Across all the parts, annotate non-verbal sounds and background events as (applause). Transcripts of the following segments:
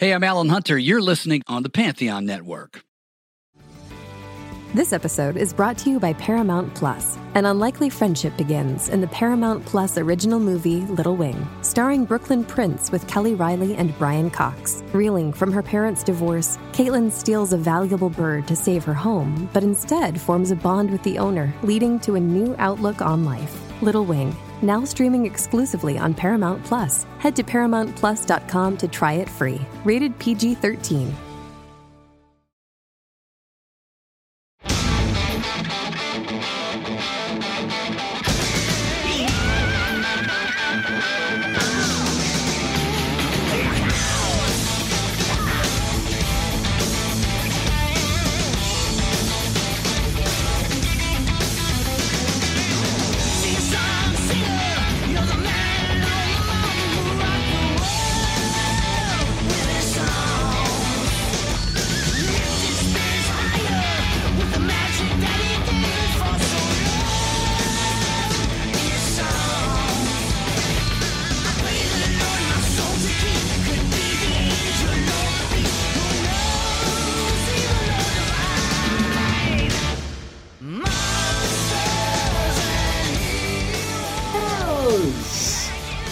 Hey, I'm Alan Hunter. You're listening on the Pantheon Network. This episode is brought to you by Paramount Plus. An unlikely friendship begins in the Paramount Plus original movie Little Wing, starring Brooklyn Prince with Kelly Reilly and Brian Cox. Reeling from her parents' divorce, Caitlin steals a valuable bird to save her home, but instead forms a bond with the owner, leading to a new outlook on life. Little Wing, now streaming exclusively on Paramount Plus. Head to ParamountPlus.com to try it free. Rated PG 13.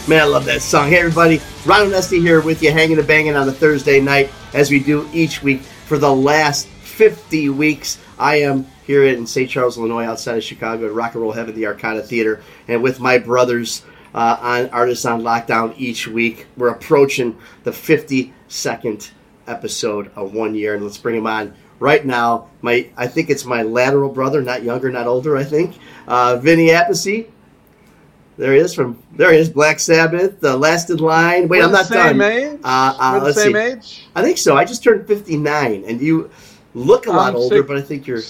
Man, I love that song. Hey, everybody. Ron Onesti here with you, hanging and banging on a Thursday night, as we do each week for the last 50 weeks. I am here in St. Charles, Illinois, outside of Chicago, at Rock and Roll Heaven, the Arcada Theater, and with my brothers uh, on Artists on Lockdown each week. We're approaching the 52nd episode of one year, and let's bring them on right now. My, I think it's my lateral brother, not younger, not older. I think, uh, Vinny Appice. There he is from there he is Black Sabbath, the last in line. Wait, We're I'm not same done. age? Uh, uh, let's same see. age? I think so. I just turned 59, and you look a lot I'm older, six- but I think you're.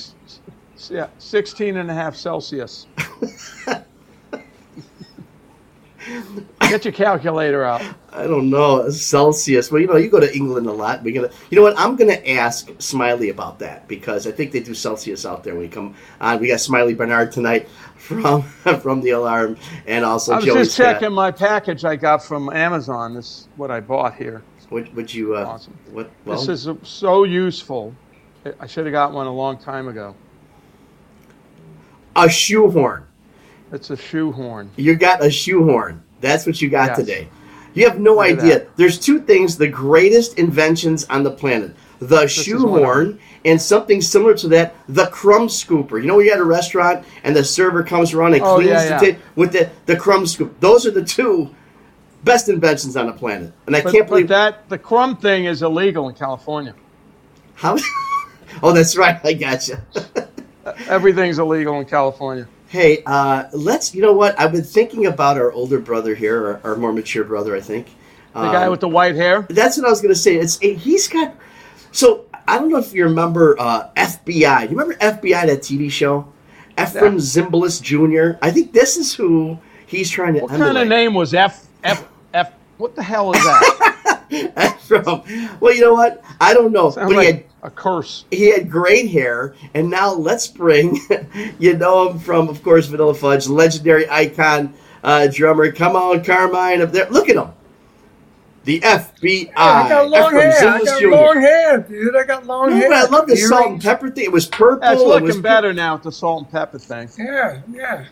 Yeah, 16 and a half Celsius. (laughs) Get your calculator out. I don't know Celsius. Well, you know, you go to England a lot. We're gonna, you know what? I'm gonna ask Smiley about that because I think they do Celsius out there when we come on. We got Smiley Barnard tonight (laughs) from from the Alarm, and also I was Joey just Scott. checking my package I got from Amazon. This is what I bought here. Would, would you? Uh, Awesome. What? Well, This is so useful. I should have got one a long time ago. a shoehorn. It's a shoehorn. You got a shoehorn. That's what you got Yes. today. You have no Look idea. There's two things, the greatest inventions on the planet. The is one of shoehorn and something similar to that, the crumb scooper. You know, you're at a restaurant and the server comes around and Oh, cleans yeah, the yeah. table with the, the crumb scoop. Those are the two best inventions on the planet. And I But, can't believe that the crumb thing is illegal in California. how. (laughs) oh, that's right. I gotcha. (laughs) Everything's illegal in California. Hey, uh, let's. You know what? I've been thinking about our older brother here, our, our more mature brother, I think. The guy Um, with the white hair. That's what I was going to say. It's it, he's got. So I don't know if you remember uh, FBI. Do you remember FBI that TV show? Ephraim Yeah. Zimbalist Jr. I think this is who he's trying to What kind of name was F F F? What the hell is that? (laughs) (laughs) Ephraim. Well, you know what? I don't know, Sounds but he had a curse. he had great hair, and now let's bring (laughs) you know him from, of course, Vanilla Fudge, legendary icon uh, drummer. Come on, Carmine up there. Look at him. The FBI. I got long Ephraim hair. I got Jr. long hair, dude. I got long No, hair. I love the Earrings. salt and pepper thing. It was purple. That's it looking was better now with the salt and pepper thing. Yeah, yeah.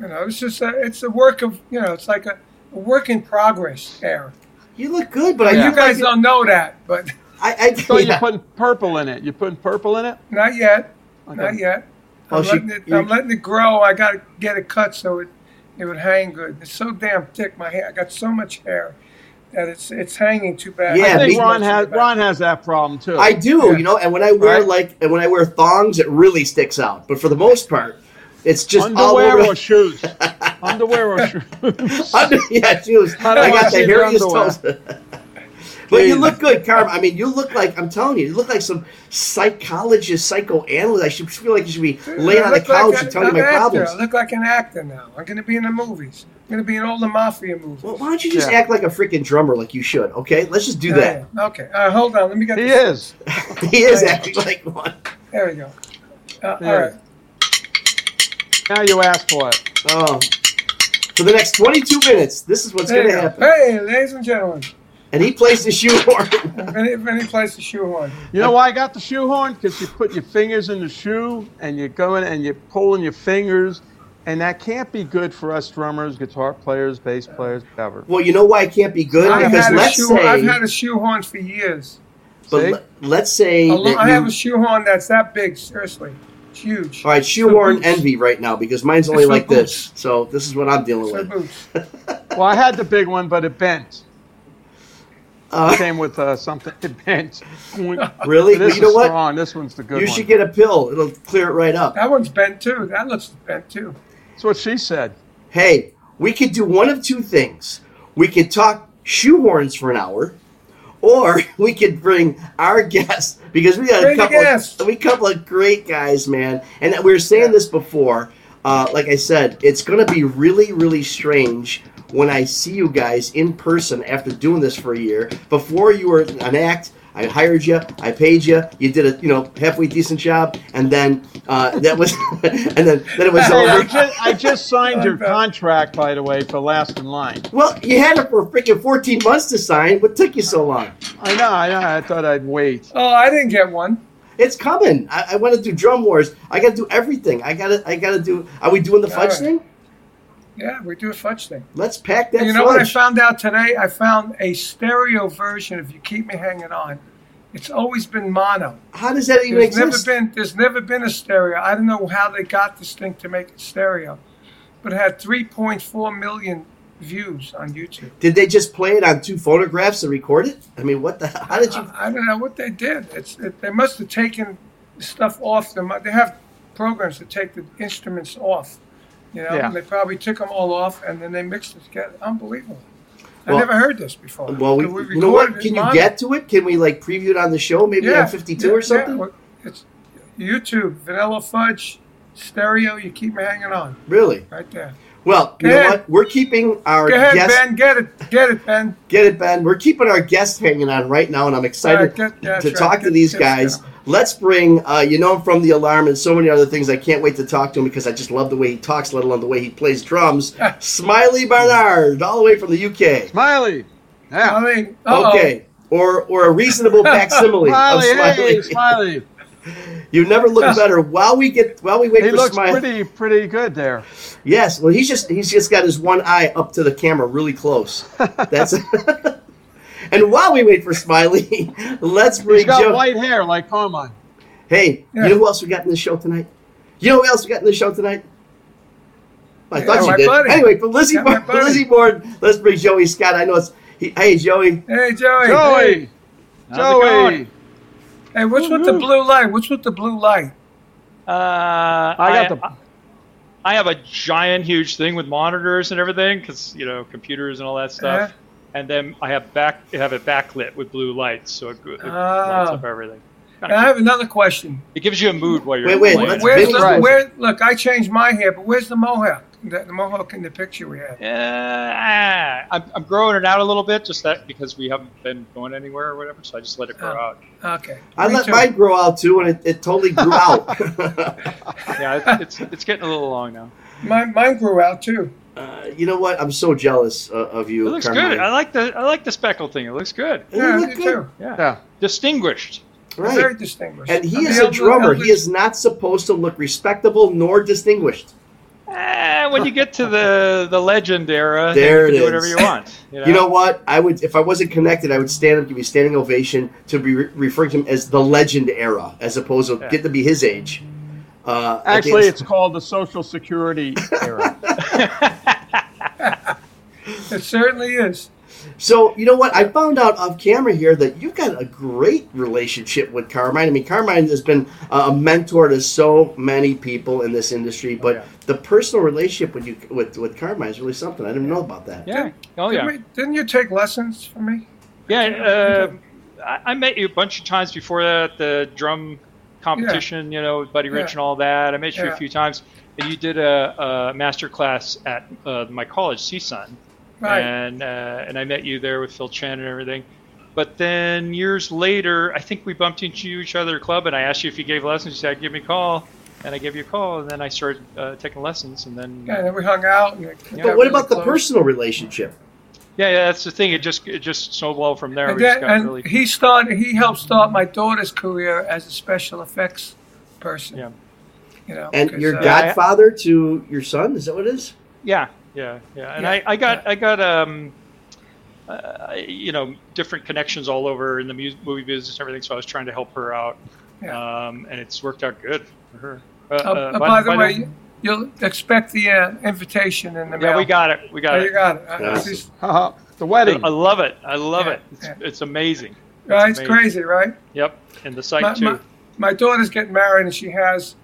You know, it's just a, it's a work of you know, it's like a, a work in progress hair. You look good, but I You guys like don't know that, but (laughs) I, I, So yeah. you're putting purple in it. You're putting purple in it? not yet. Okay. Not yet. Oh, I'm, she- letting it, I'm letting it grow. I got to get it cut so it it would hang good. It's so damn thick. My hair. I got so much hair that it's it's hanging too bad. Yeah, I think me- Ron has Ron has that problem too. I do, Yeah. you know, and when I wear Right. like, and when I wear thongs, it really sticks out. But for the most part, it's just all Underwear over. or (laughs) shoes? Underwear or shoes? Under, yeah, shoes. I I got the hairiest toes. (laughs) but you look good, Carm. I mean, you look like I'm telling you, you look like some psychologist, psychoanalyst. I should feel like you should be laying on the look like couch a- and telling I'm me my actor. problems. I look like an actor now. I'm going to be in the movies. I'm going to be in all the mafia movies. Well, why don't you just Yeah. act like a freaking drummer like you should? Okay, let's just do Yeah, that. yeah. Okay. Uh, hold on. Let me get he this. is. (laughs) he is acting like one. There we go. Uh, Yeah. All right. Now you ask for it. Oh, for the next 22 minutes, this is what's going to happen. Hey, ladies and gentlemen, and he plays the shoehorn. If any, if any plays the shoehorn. You know why I got the shoehorn? Because you put your fingers in the shoe and you're going and you're pulling your fingers, and that can't be good for us drummers, guitar players, bass players, whatever. well, you know why it can't be good I've because had, a let's shoe, say, I've had a shoehorn for years. but See? le- let's say A lo- that I have you- a shoehorn that's that big. Seriously, it's huge. all right, shoehorn boots. envy right now because mine's only It's like this. boots. So this is what I'm dealing For with. boots. (laughs) Well, I had the big one, but it bent. Uh, It came with uh, something. It bent. Really? This Well, you know is what? strong. This one's the good you one. should get a pill. It'll clear it right up. That one's bent too. That looks bent too. That's what she said. Hey, we could do one of two things. We could talk shoehorns for an hour, or (laughs) we could bring our guests because we got a Bring the couple. Of, we couple of great guys, man. And we were saying this before. Uh, like I said, it's going to be really, really strange when I see you guys in person after doing this for a year. Before you were an act, I hired you, I paid you, you did a you know halfway decent job, and then uh, that was, (laughs) and then then it was Hey, I over. just, I just signed your (laughs) contract, by the way, for last in line. Well, you had it for freaking 14 months to sign. What took you so long? I know, I know. I thought I'd wait. Oh, I didn't get one. It's coming. I, I want to do drum wars. I got to do everything. I got to. I got to do. Are we doing the fudge All right. thing? Yeah, we do a fudge thing. Let's pack that And you know what I found out today? I found a stereo version If "You Keep Me Hanging On." It's always been mono. How does that even There's never been there's never been a stereo. I don't know how they got this thing to make it stereo, but it had 3.4 million views on YouTube. Did they just play it on two photographs and record it? I mean, what the? How did you? I, I don't know what they did. It's it, they must have taken stuff off them. They have programs that take the instruments off. You know, Yeah. they probably took them all off and then they mixed it together. Unbelievable. I Well- never heard this before. Well, we, But you know what? Can you get to it? Can we like preview it on the show? Maybe yeah, on 52 yeah, or something? Yeah. Well, It's YouTube, Vanilla Fudge, stereo. You keep me hanging on Really? right there. Well, you Go know ahead. what? We're keeping our Go ahead, guests. Ben. Get it. Get it, Ben. Get it, Ben. We're keeping our guests hanging on right now, and I'm excited All right, get- that's to right. talk to Get- these get- guys. yeah. Let's bring, uh, you know, him from the alarm and so many other things. I can't wait to talk to him because I just love the way he talks, let alone the way he plays drums. (laughs) Smiley Barnard, all the way from the UK. Smiley. Yeah. I mean, uh-oh. Okay, or or a reasonable (laughs) facsimile of Smiley, Smiley. hey, Smiley. You never look better. While we get, while we wait He for looks Smiley. pretty, pretty good there. Yes, well, he's just he's just got his one eye up to the camera, really close. (laughs) That's. (laughs) and while we wait for Smiley, (laughs) let's bring He's got Joe. white hair like Carmine. Hey, Yeah. you know who else we got in the show tonight? You know who else we got in the show tonight? I Yeah, thought you my did. buddy. Anyway, for Lizzie, Yeah, my Board, for. Lizzie Board, let's bring Joey Scott. I know it's. He, hey, Joey. Hey, Joey. Joey. How's it going? Joey. Hey, what's with the blue light? What's with the blue light? Uh, I got I, the- I have a giant, huge thing with monitors and everything because you know computers and all that stuff. Uh-huh. And then I have back I have it backlit with blue lights, so it, it Ah. lights up everything. And I have another question. It gives you a mood while you're Wait, wait, playing. let's- Where's the, Rice. where? Look, I changed my hair, but where's the mohawk? The, the mohawk in the picture we had. Uh, ah, I'm, I'm growing it out a little bit, just that because we haven't been going anywhere or whatever. So I just let it grow Oh. out. Okay. I Me let too. mine grow out too, and it, it totally grew out. (laughs) (laughs) Yeah, it, it's it's getting a little long now. Mine, mine grew out too. uh, you know what? I'm so jealous uh, of you. It looks Carmine. good. I like the I like the speckle thing. It looks good. You Yeah, look good. Yeah, Yeah. distinguished. Right. Very distinguished. And he I'm is a elder- drummer. elder- He is not supposed to look respectable nor distinguished. Eh, when you get to the the legend era, There then you it can do whatever is. you want. (laughs) You know, You know what? I would, if I wasn't connected, I would stand up, give you a standing ovation to be re- referring to him as the legend era, as opposed to Yeah. get to be his age. Uh, I think Actually, it's called the Social Security era. (laughs) It certainly is. So you know what? I found out off camera here that you've got a great relationship with Carmine. I mean, Carmine has been uh, a mentor to so many people in this industry, but yeah. the personal relationship with you with with Carmine is really something. I didn't know about that. Yeah. Oh Didn't, yeah. we- didn't you take lessons from me? Yeah. Uh, I, I met you a bunch of times before that. at The drum competition, you know, with Buddy Rich Yeah. and all that. I met you Yeah. a few times, and you did a, a master class at uh, my college, CSUN. Right. and uh, and I met you there with Phil Chen and everything. But then years later, I think we bumped into each other at a club, and I asked you if you gave lessons. You said, "Give me a call," and I gave you a call, and then I started uh, taking lessons, and then yeah, and then we hung out. And Yeah. But what about the personal relationship? Yeah, yeah, that's the thing. It just it just snowballed from there. And, We then, and really he started. He helped start my daughter's career as a special effects person. Yeah. You know, And 'cause, your uh, godfather to your son? Is that what it is? Yeah, yeah, yeah. And Yeah, I, I got yeah. I got um, uh, you know, different connections all over in the mu- movie business and everything. So I was trying to help her out, Yeah. um, and it's worked out good for her. Uh, Uh, uh, uh, by, the way, you'll expect the uh, invitation in the mail. yeah, we got it. We got Oh, got you got it. Yes. it's- Uh, (laughs) the wedding. I love it. I love Yeah, it. It's, yeah. it's amazing. right, it's amazing. crazy, right? Yep, and the site My, too. my, my daughter's getting married, and she has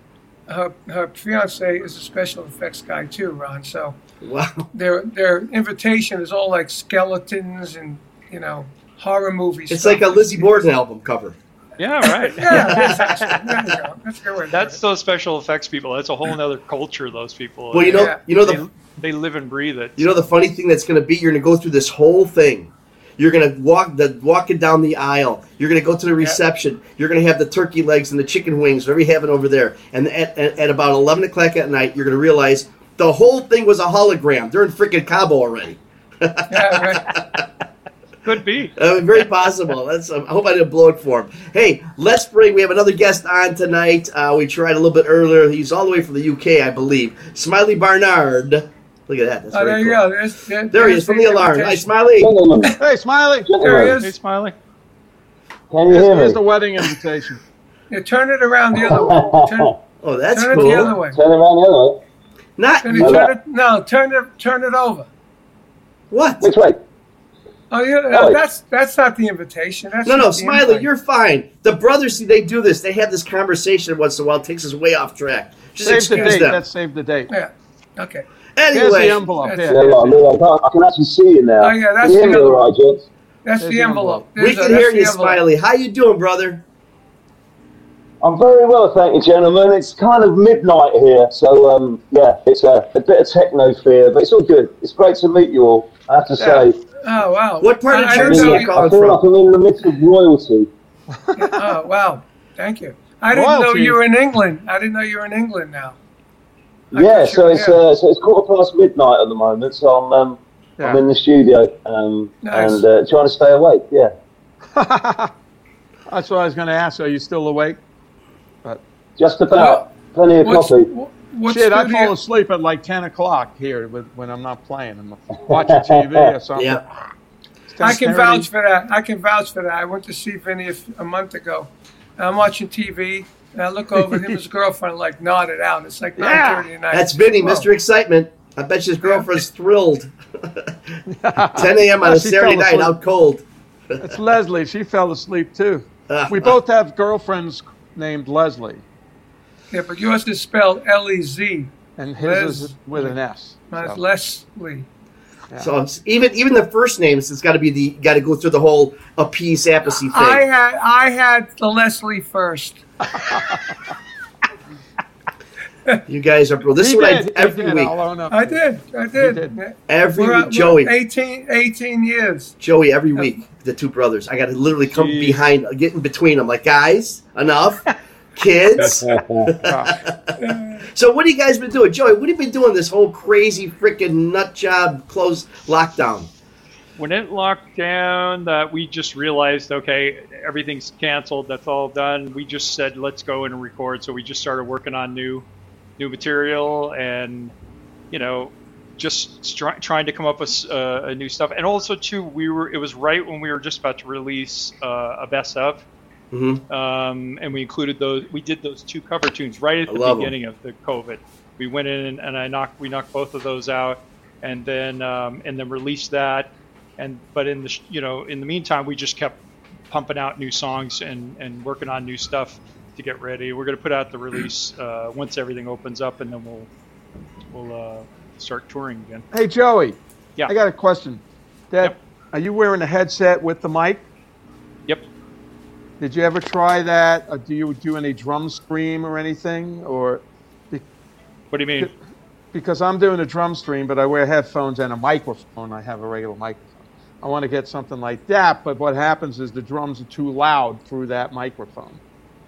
her her fiance is a special effects guy too, Ron. So Wow. (laughs) their their invitation is all like skeletons and you know horror movies. It's like a Lizzie Borden album cover. yeah, right. (laughs) Yeah, it is actually. There you go. That's a good way to That's those special effects people. That's a whole other culture. Those people. Well, you know, Yeah. you know they, the they live and breathe it. You know the funny thing that's going to be, you're going to go through this whole thing. You're going to walk the walking down the aisle. You're going to go to the reception. You're going to have the turkey legs and the chicken wings, whatever you have it over there. And at, at, at about 11 o'clock at night, you're going to realize the whole thing was a hologram. They're in freaking Cabo already. Yeah, right. Could be. (laughs) Uh, very possible. That's. Um, I hope I didn't blow it for him. Hey, let's bring. We have another guest on tonight. Uh, we tried a little bit earlier. He's all the way from the UK, I believe. Smiley Barnard. Look at that. That's Oh, very there you go. There's, there, There he there's is from the alarm. Hi. Smiley. Gentlemen, hey, Smiley. There he gentlemen, Hey. Smiley. can you Here's, hear here's me? the wedding invitation. Yeah, turn it around the other way. (laughs) Turn, Oh, that's turn it the other way. Turn it around the other way. Not Turn you. it, turn it, no, turn it, turn it over. What? Which way? Oh, yeah, uh, Oh. that's that's not the invitation. That's No, no, Smiley, invite. you're fine. The brothers, see, they do this. They have this conversation once in a while. It takes us way off track. Just Save the excuse date. them. Let's save the date. Yeah. Okay. Here's Anyway, the envelope. That's- Here. Yeah, right, I, can't, I can actually see you now. Oh, yeah, that's can you hear the me other all right, gents? That's There's the the envelope. we There's a- can hear the you, envelope. Smiley. How you doing, brother? I'm very well, thank you, gentlemen. It's kind of midnight here, so um, yeah, it's a, a bit of techno fear, but it's all good. It's great to meet you all. I have to say, Oh wow. What part of I- I Jersey didn't know you you- calling I feel from? like I'm in the midst of royalty. (laughs) Oh wow. Thank you. I didn't know you were in England. I didn't know you were in England now. I Yeah, so it's uh, so it's quarter past midnight at the moment, so I'm um, I'm in the studio um, Nice. and uh, trying to stay awake. Yeah. (laughs) That's what I was going to ask. Are you still awake? Just about. What- Plenty of coffee. wh- what Shit, I fall asleep at like 10 o'clock here with, when I'm not playing. I'm watching TV or (laughs) something. Yeah. I can vouch for that. I can vouch for that. I went to see Vinny a month ago. And I'm watching TV, and I look over at him and his girlfriend like nodded out. It's like 9:30 at night. That's Vinny, Whoa. Mr. Excitement. I bet his girlfriend's thrilled. (laughs) 10 a.m. on a Saturday night, asleep. out cold. It's Leslie. She fell asleep too. Uh, We both have girlfriends named Leslie, Yeah, but yours is spelled L-E-Z. and his Les- is with an S. Mine's So, Leslie. So even even the first names, it's got to be the got to go through the whole appease apathy thing. I had I had the Leslie first. (laughs) you guys are bro. This is he what I did, do every did, week. I'll own up. I did. I did. did. Every We're week, Joey. we're 18, 18 years. Joey, every week, the two brothers. I got to literally come Jeez. behind, get in between them. Like, guys, enough, kids. (laughs) (laughs) so, what have you guys been doing, Joey? What have you been doing this whole crazy freaking nut job closed lockdown? when it locked down that we just realized okay everything's canceled that's all done we just said let's go and record so we just started working on new new material and you know just stri- trying to come up with uh, a new stuff and also too we were it was right when we were just about to release uh, a best of hmm um, and we included those. We did those two cover tunes right at I the love 'em. beginning of the COVID. We went in and I knocked. We knocked both of those out, and then um, and then released that. And but in the you know in the meantime, we just kept pumping out new songs and and working on new stuff to get ready. We're gonna put out the release uh, once everything opens up, and then we'll we'll uh, start touring again. Hey, Joey. Yeah. I got a question. Dad, Yep. are you wearing a headset with the mic? Did you ever try that? Or do you do any drum stream or anything? Or What do you mean? because I'm doing a drum stream, but I wear headphones and a microphone. I have a regular microphone. I want to get something like that, but what happens is the drums are too loud through that microphone.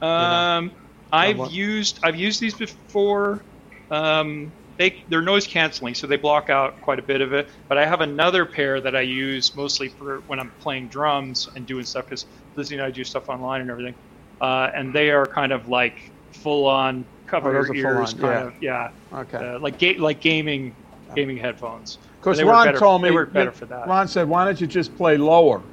Um, I've Somewhat. used I've used these before. Um, they they're noise canceling, so they block out quite a bit of it. But I have another pair that I use mostly for when I'm playing drums and doing stuff because Lizzie and I do stuff online and everything, uh, and they are kind of like full on cover Oh, those your ears, kind yeah. of yeah, Okay. uh, like ga- like gaming gaming headphones. Because Ron better- told me they work better for that. Ron said, "Why don't you just play lower?"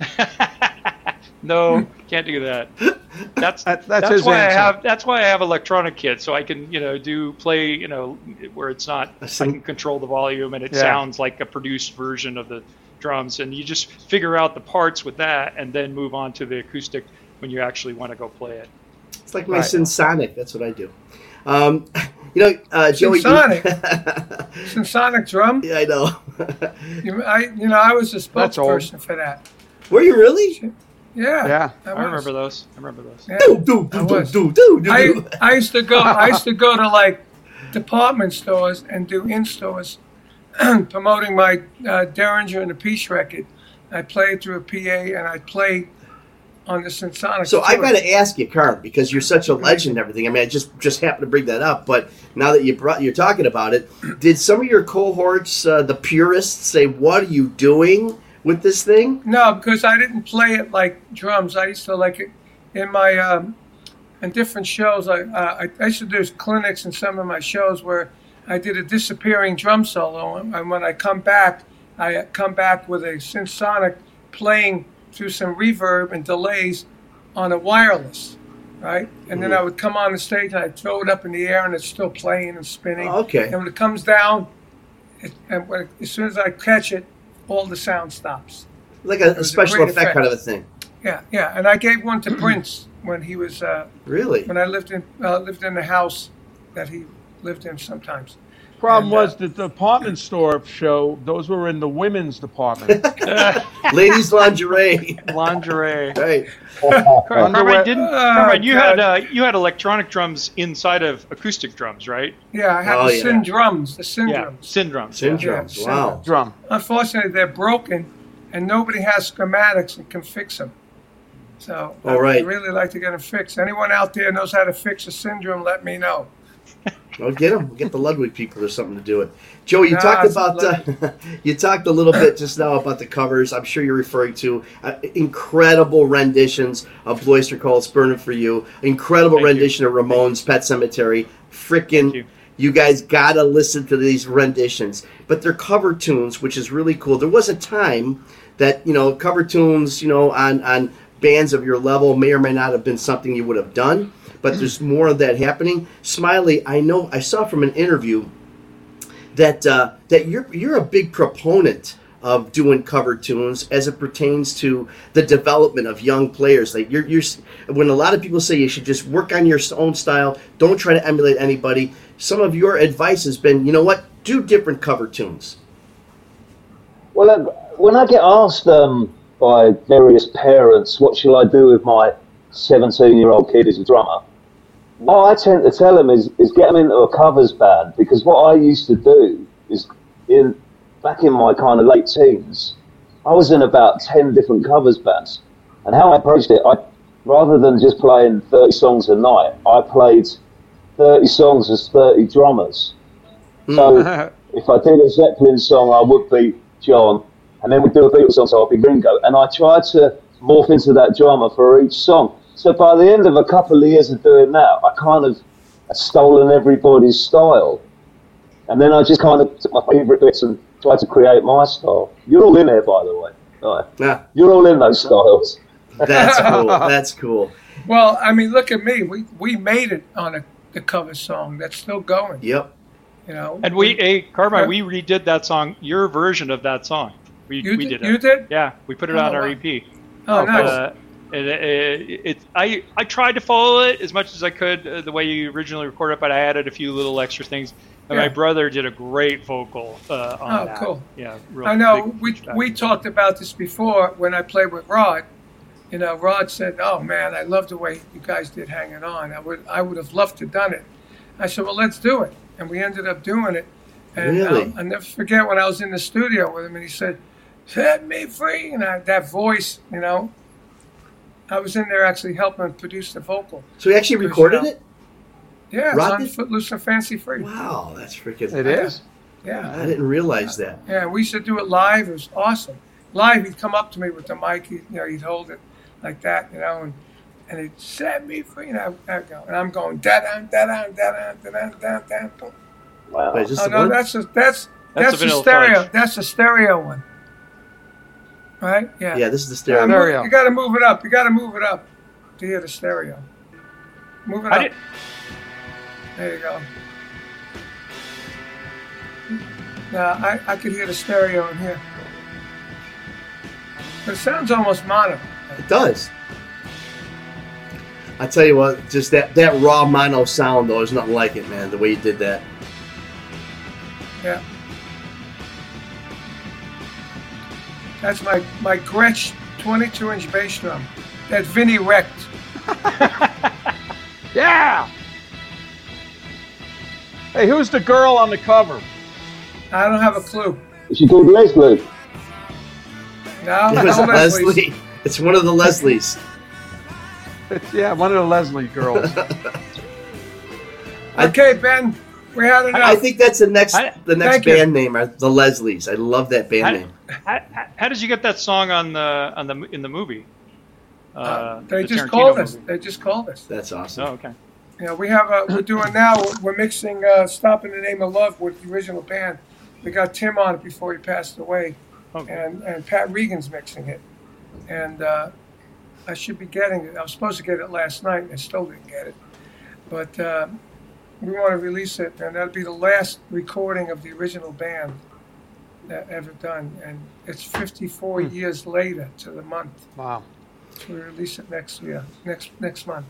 (laughs) no, can't do that. (laughs) That's That- that's that's, why answer. I have that's why I have electronic kits so I can you know do play you know where it's not I sing- can control the volume and it Yeah. sounds like a produced version of the drums and you just figure out the parts with that and then move on to the acoustic when you actually want to go play it. It's like my Right. Synsonic. That's what I do. Um, (laughs) you know, uh, Joey. Synsonic? (laughs) Sonic drum. yeah, I know. You, I, you know, I was a That's spokesperson for that. Were you really? Yeah. Yeah. I, I was. remember those. I remember those. Yeah. Do do I do do do do do. I. I used to go. I used to go to like department stores and do in stores (clears throat) promoting my uh, Derringer and the Peace record. I played through a PA and I played on the Synsonic. So I tour. got to ask you, Carm, because you're such a legend and everything. I mean, I just just happened to bring that up, but now that you brought you're talking about it, did some of your cohorts, uh, the purists, say, "What are you doing with this thing?" No, because I didn't play it like drums. I used to like it in my um, in different shows. I, uh, I I used to do clinics in some of my shows where I did a disappearing drum solo, and, and when I come back, I come back with a Synsonic playing through some reverb and delays on a wireless, right? And then I would come on the stage and I'd throw it up in the air, and it's still playing and spinning. Oh, okay. And when it comes down, it, and when, as soon as I catch it, all the sound stops. Like a, a was a special effect, effect. kind of a thing. Yeah, yeah, and I gave one to (clears throat) Prince when he was uh, Really? when I lived in uh, lived in the house that he lived in sometimes. Problem And, uh, was that the department store show; those were in the women's department. (laughs) (laughs) Ladies lingerie. Lingerie. right. Car- Carmine, didn't Oh, Carmine, you had uh, you had electronic drums inside of acoustic drums, right? Yeah, I have Oh, the yeah. Sin drums, the Sin Yeah, drums. Syndrums. Syndrums. Yeah, wow. Drum. Unfortunately, they're broken, and nobody has schematics and can fix them. So All right. I'd really like to get them fixed. Anyone out there knows how to fix a Syndrum? Let me know. Well, get them. We'll get the Ludwig people or something to do it. Joey, you talked about uh, (laughs) you talked a little bit just now about the covers. I'm sure you're referring to uh, incredible renditions of Blue Oyster Cult's "Burning for You." Incredible Thank you. rendition of Ramones' "Pet Sematary." Freaking, you. you. guys gotta listen to these renditions. But they're cover tunes, which is really cool. There was a time that you know cover tunes, you know, on on bands of your level may or may not have been something you would have done. But there's more of that happening. Smiley, I know I saw from an interview that uh, that you're you're a big proponent of doing cover tunes as it pertains to the development of young players. Like you're, you're when a lot of people say you should just work on your own style, don't try to emulate anybody. Some of your advice has been, you know what, do different cover tunes. Well, um, when I get asked um, by various parents, what shall I do with my 17 year old kid as a drummer? What I tend to tell them is, is get them into a covers band because what I used to do is in back in my kind of late teens, I was in about 10 different covers bands. And how I approached it, I rather than just playing 30 songs a night, I played 30 songs as 30 drummers. So hmm. (laughs) if I did a Zeppelin song, I would be John, and then we'd do a Beatles song, so I'd be Ringo. And I tried to morph into that drummer for each song. So by the end of a couple of years of doing that, I kind of had stolen everybody's style. And then I just kind of took my favourite bits and tried to create my style. You're all in there, by the way. Right. Yeah, You're all in those styles. that's (laughs) cool. That's cool. Well, I mean, look at me. We we made it on a the cover song that's still going. Yep. You know. And we, hey, Carmine, we redid that song, your version of that song. We, You we did- did it. you did? Yeah, we put it Oh, on our wow. EP. oh, nice. Uh, it, it, it, I I tried to follow it as much as I could uh, the way you originally recorded it, but I added a few little extra things. And my brother did a great vocal uh, on Oh, that. cool. Yeah, real I know big we feedback. we talked about this before when I played with Rod. You know, Rod said, "Oh man, I love the way you guys did "Hanging On." I would I would have loved to done it." I said, "Well, let's do it," and we ended up doing it. And Really? um, I'll never forget when I was in the studio with him, and he said, "Set me free," and I, that voice, you know. I was in there actually helping produce the vocal. So he actually recorded Yeah. it. Yeah, it's Rock on it? Footloose and Fancy Free. Wow, that's freaking. It is. Yeah. I didn't realize that. Yeah, we used to do it live. It was awesome. Live, he'd come up to me with the mic. He, you know, he'd hold it like that, you know, and and he'd set me free. And, I, I'd go, and I'm going da da da da da da da da da da. Wow. Wait, is this Oh the no, one? that's a, that's That's that's a the Vanilla stereo. Fudge. That's the stereo one. Right? Yeah. yeah, this is the stereo. gotta, Stereo. you gotta move it up. You gotta move it up to hear the stereo. Move it I up. did, There you go. Now I, I could hear the stereo in here. But it sounds almost mono. It does. I tell you what, just that that raw mono sound though, there's nothing like it, man. The way you did that. Yeah. That's my, my Gretsch 22 inch bass drum that Vinny wrecked. (laughs) Yeah. Hey, who's the girl on the cover? I don't have a clue. Is she called Leslie? No, It was no Leslie's. Leslie. It's one of the Leslies. It's, (laughs) yeah, one of the Leslie girls. (laughs) Okay, Ben, we had enough. I think that's the next I- the next Thank you. band name, are the Leslies. I love that band I- name. how, how- how did you get that song on the on the in the movie? Uh, Uh, they the just Tarantino called us. They just called us. That's awesome. Oh, okay. You know, we have a, we're doing now, we're- we're mixing uh, Stop in the Name of Love with the original band. We got Tim on it before he passed away, Okay. and, and Pat Regan's mixing it. And uh, I should be getting it. I was supposed to get it last night, and I still didn't get it. But uh, we want to release it, and that'll be the last recording of the original band that ever done. And it's 54 years later to the month. wow. We release it next year, next next month.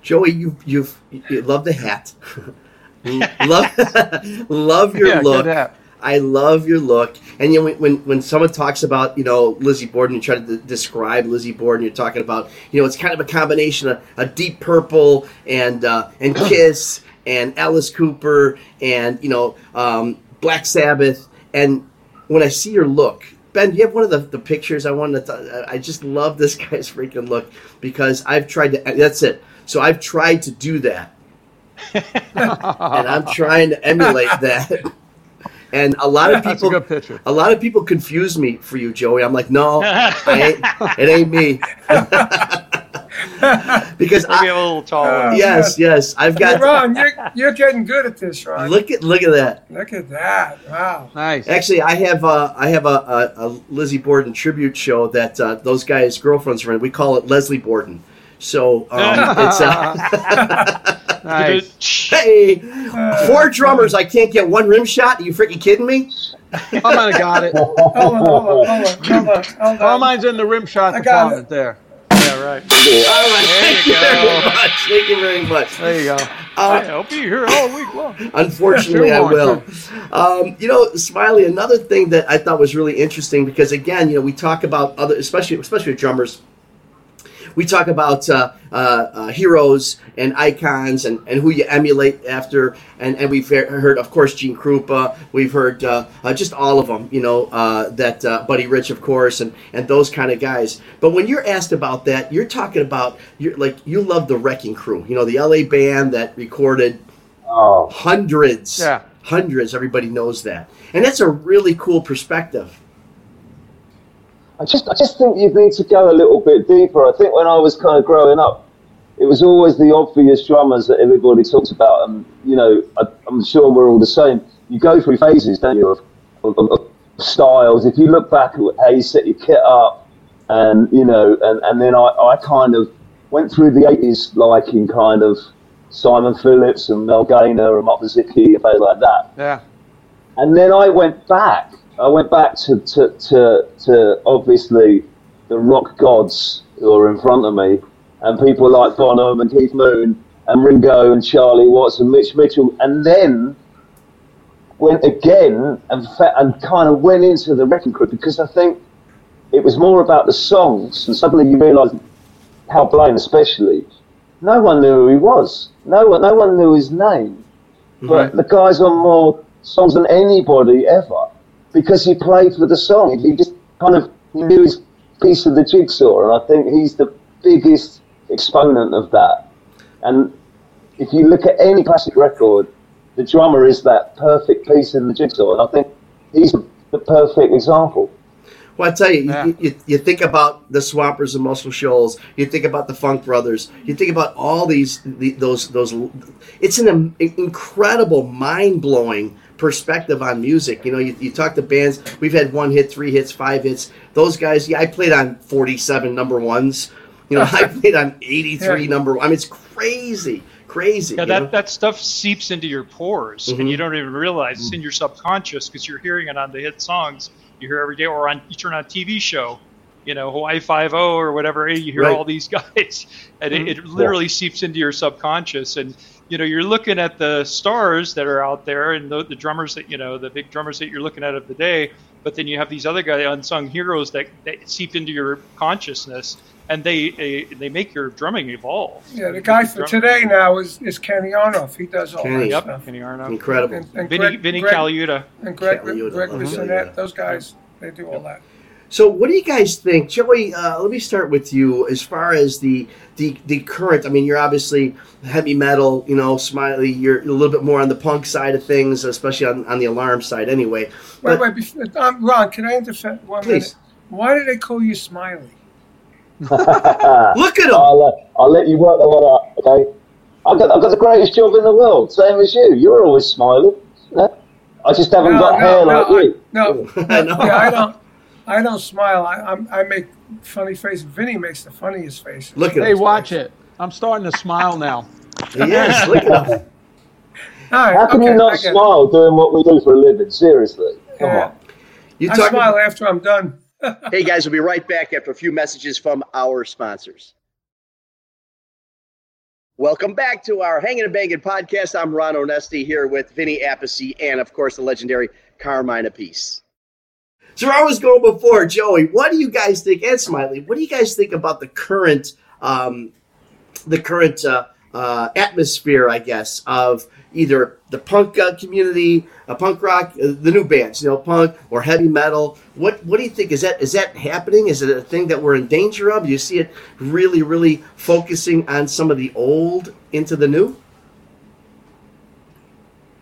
Joey, you you've you love the hat. (laughs) love love your yeah, look. I love your look. And you know, when, when when someone talks about you know Lizzie Borden, you try to de- describe Lizzie Borden. You're talking about you know it's kind of a combination of a deep purple and uh, and (clears throat) Kiss and Alice Cooper and you know um, Black Sabbath. And when I see your look, Ben, you have one of the, the pictures? I wanted to. Th- I just love this (laughs) guy's freaking look because I've tried to. That's it. So I've tried to do that, (laughs) and I'm trying to emulate that. And a lot of That's a people, a lot of people confuse me for you, Joey. I'm like, no, ain't, it ain't me. (laughs) (laughs) because Maybe I, a little taller. yes, yes, I've Hey, got. Ron, you're, you're getting good at this, Ron. Look at look at that. Look at that. Wow. Nice. Actually, I have uh, I have a, a, a Lizzie Borden tribute show that uh, those guys' girlfriends run. We call it Leslie Borden. So um, (laughs) it's uh, (laughs) Nice. hey, four drummers. I can't get one rim shot. Are you freaking kidding me? I might have got it. Hold on, hold on, hold on, hold on, hold All on. mine's in the rim shot I got department there. Yeah, right. (laughs) All right, thank you you go. very much. Thank you very much. There you go. Uh, I'll be here all week long. (laughs) Unfortunately, (laughs) Yeah, I will. Um, you know, Smiley. Another thing that I thought was really interesting because again, you know, we talk about other, especially especially with drummers. We talk about uh, uh, uh, heroes and icons and, and who you emulate after, and, and we've heard, of course, Gene Krupa. We've heard uh, uh, just all of them, you know, uh, that uh, Buddy Rich, of course, and, and those kind of guys. But when you're asked about that, you're talking about you're like you love the Wrecking Crew, you know, the LA band that recorded Oh, hundreds Yeah. hundreds everybody knows that and that's a really cool perspective I just, I just think you need to go a little bit deeper. I think when I was kind of growing up, it was always the obvious drummers that everybody talks about, and you know, I, I'm sure we're all the same. You go through phases, don't you, of, of, of styles. If you look back at how you set your kit up, and you know, and, and then I, I kind of went through the 80s liking kind of Simon Phillips and Mel Gaynor and Mark Brzezicki and things like that. Yeah. And then I went back. I went back to, to, to, to obviously the rock gods who are in front of me, and people like Bonham and Keith Moon and Ringo and Charlie Watts and Mitch Mitchell, and then went again and fa- and kind of went into the wrecking crew because I think it was more about the songs, and suddenly you realise how Blaine especially, no one knew who he was. No one, no one knew his name. But mm-hmm. the guy's on more songs than anybody ever because he played for the song. He just kind of knew his piece of the jigsaw, and I think he's the biggest exponent of that. And if you look at any classic record, the drummer is that perfect piece in the jigsaw, and I think he's the perfect example. Well, I tell you, Yeah. you, you, you think about the Swampers and Muscle Shoals. You think about the Funk Brothers. You think about all these, the, those, those. It's an incredible, mind blowing perspective on music. You know, you, you talk to bands. We've had one hit, three hits, five hits. Those guys. Yeah, I played on forty-seven number ones. You know, (laughs) I played on eighty-three Yeah. number. I mean, it's crazy, crazy. Yeah, you know? that, that stuff seeps into your pores, Mhm. and you don't even realize it's in your subconscious because you're hearing it on the hit songs you hear every day, or on you turn on a TV show, you know Hawaii Five O or whatever. You hear Right. all these (laughs) guys, and it, it literally seeps into your subconscious. And you know you're looking at the stars that are out there, and the, the drummers that you know the big drummers that you're looking at of the day. But then you have these other guys, unsung heroes that, that seep into your consciousness, and they, they they make your drumming evolve. Yeah, the guy for today now is, is Kenny Aronoff. He does all Kenny. that Yep, stuff. Kenny Aronoff. incredible. And, and Vinny, Greg, Vinny Greg, Colaiuta. and Greg, Colaiuta, Greg love Bissonette, Colaiuta. those guys, they do all that. So, what do you guys think, Joey? Uh, let me start with you. As far as the the the current, I mean, you're obviously heavy metal. You know, Smiley. You're a little bit more on the punk side of things, especially on, on the alarm side. Anyway, Wait, But- wait, before, um, Ron, can I interfere one Please. minute? Why do they call you Smiley? (laughs) look at him. I'll, uh, I'll let you work that one out, okay? I've got, I've got the greatest job in the world, same as you. You're always smiling. Yeah? I just haven't No, got no, hair no, like I, you. no, (laughs) I yeah, I don't. I don't smile. I, I'm, I make funny faces. Vinny makes the funniest face. Look at Hey, him. watch it. I'm starting to smile now. He is. (laughs) Look at him. All right, How can okay, you not I it. smile doing what we do for a living? Seriously. Come Yeah. on. You I talk. smile after I'm done. (laughs) Hey guys, we'll be right back after a few messages from our sponsors. Welcome back to our Hanging and Banging podcast. I'm Ron Onesti here with Vinny Appice and, of course, the legendary Carmine Appice. So I was going before, Joey. What do you guys think, and Smiley? What do you guys think about the current, um, the current uh, uh, atmosphere, I guess, of either the punk uh, community, uh, punk rock, uh, the new bands, you know, punk or heavy metal? What What do you think? Is that is that happening? Is it a thing that we're in danger of? You see it really, really focusing on some of the old into the new?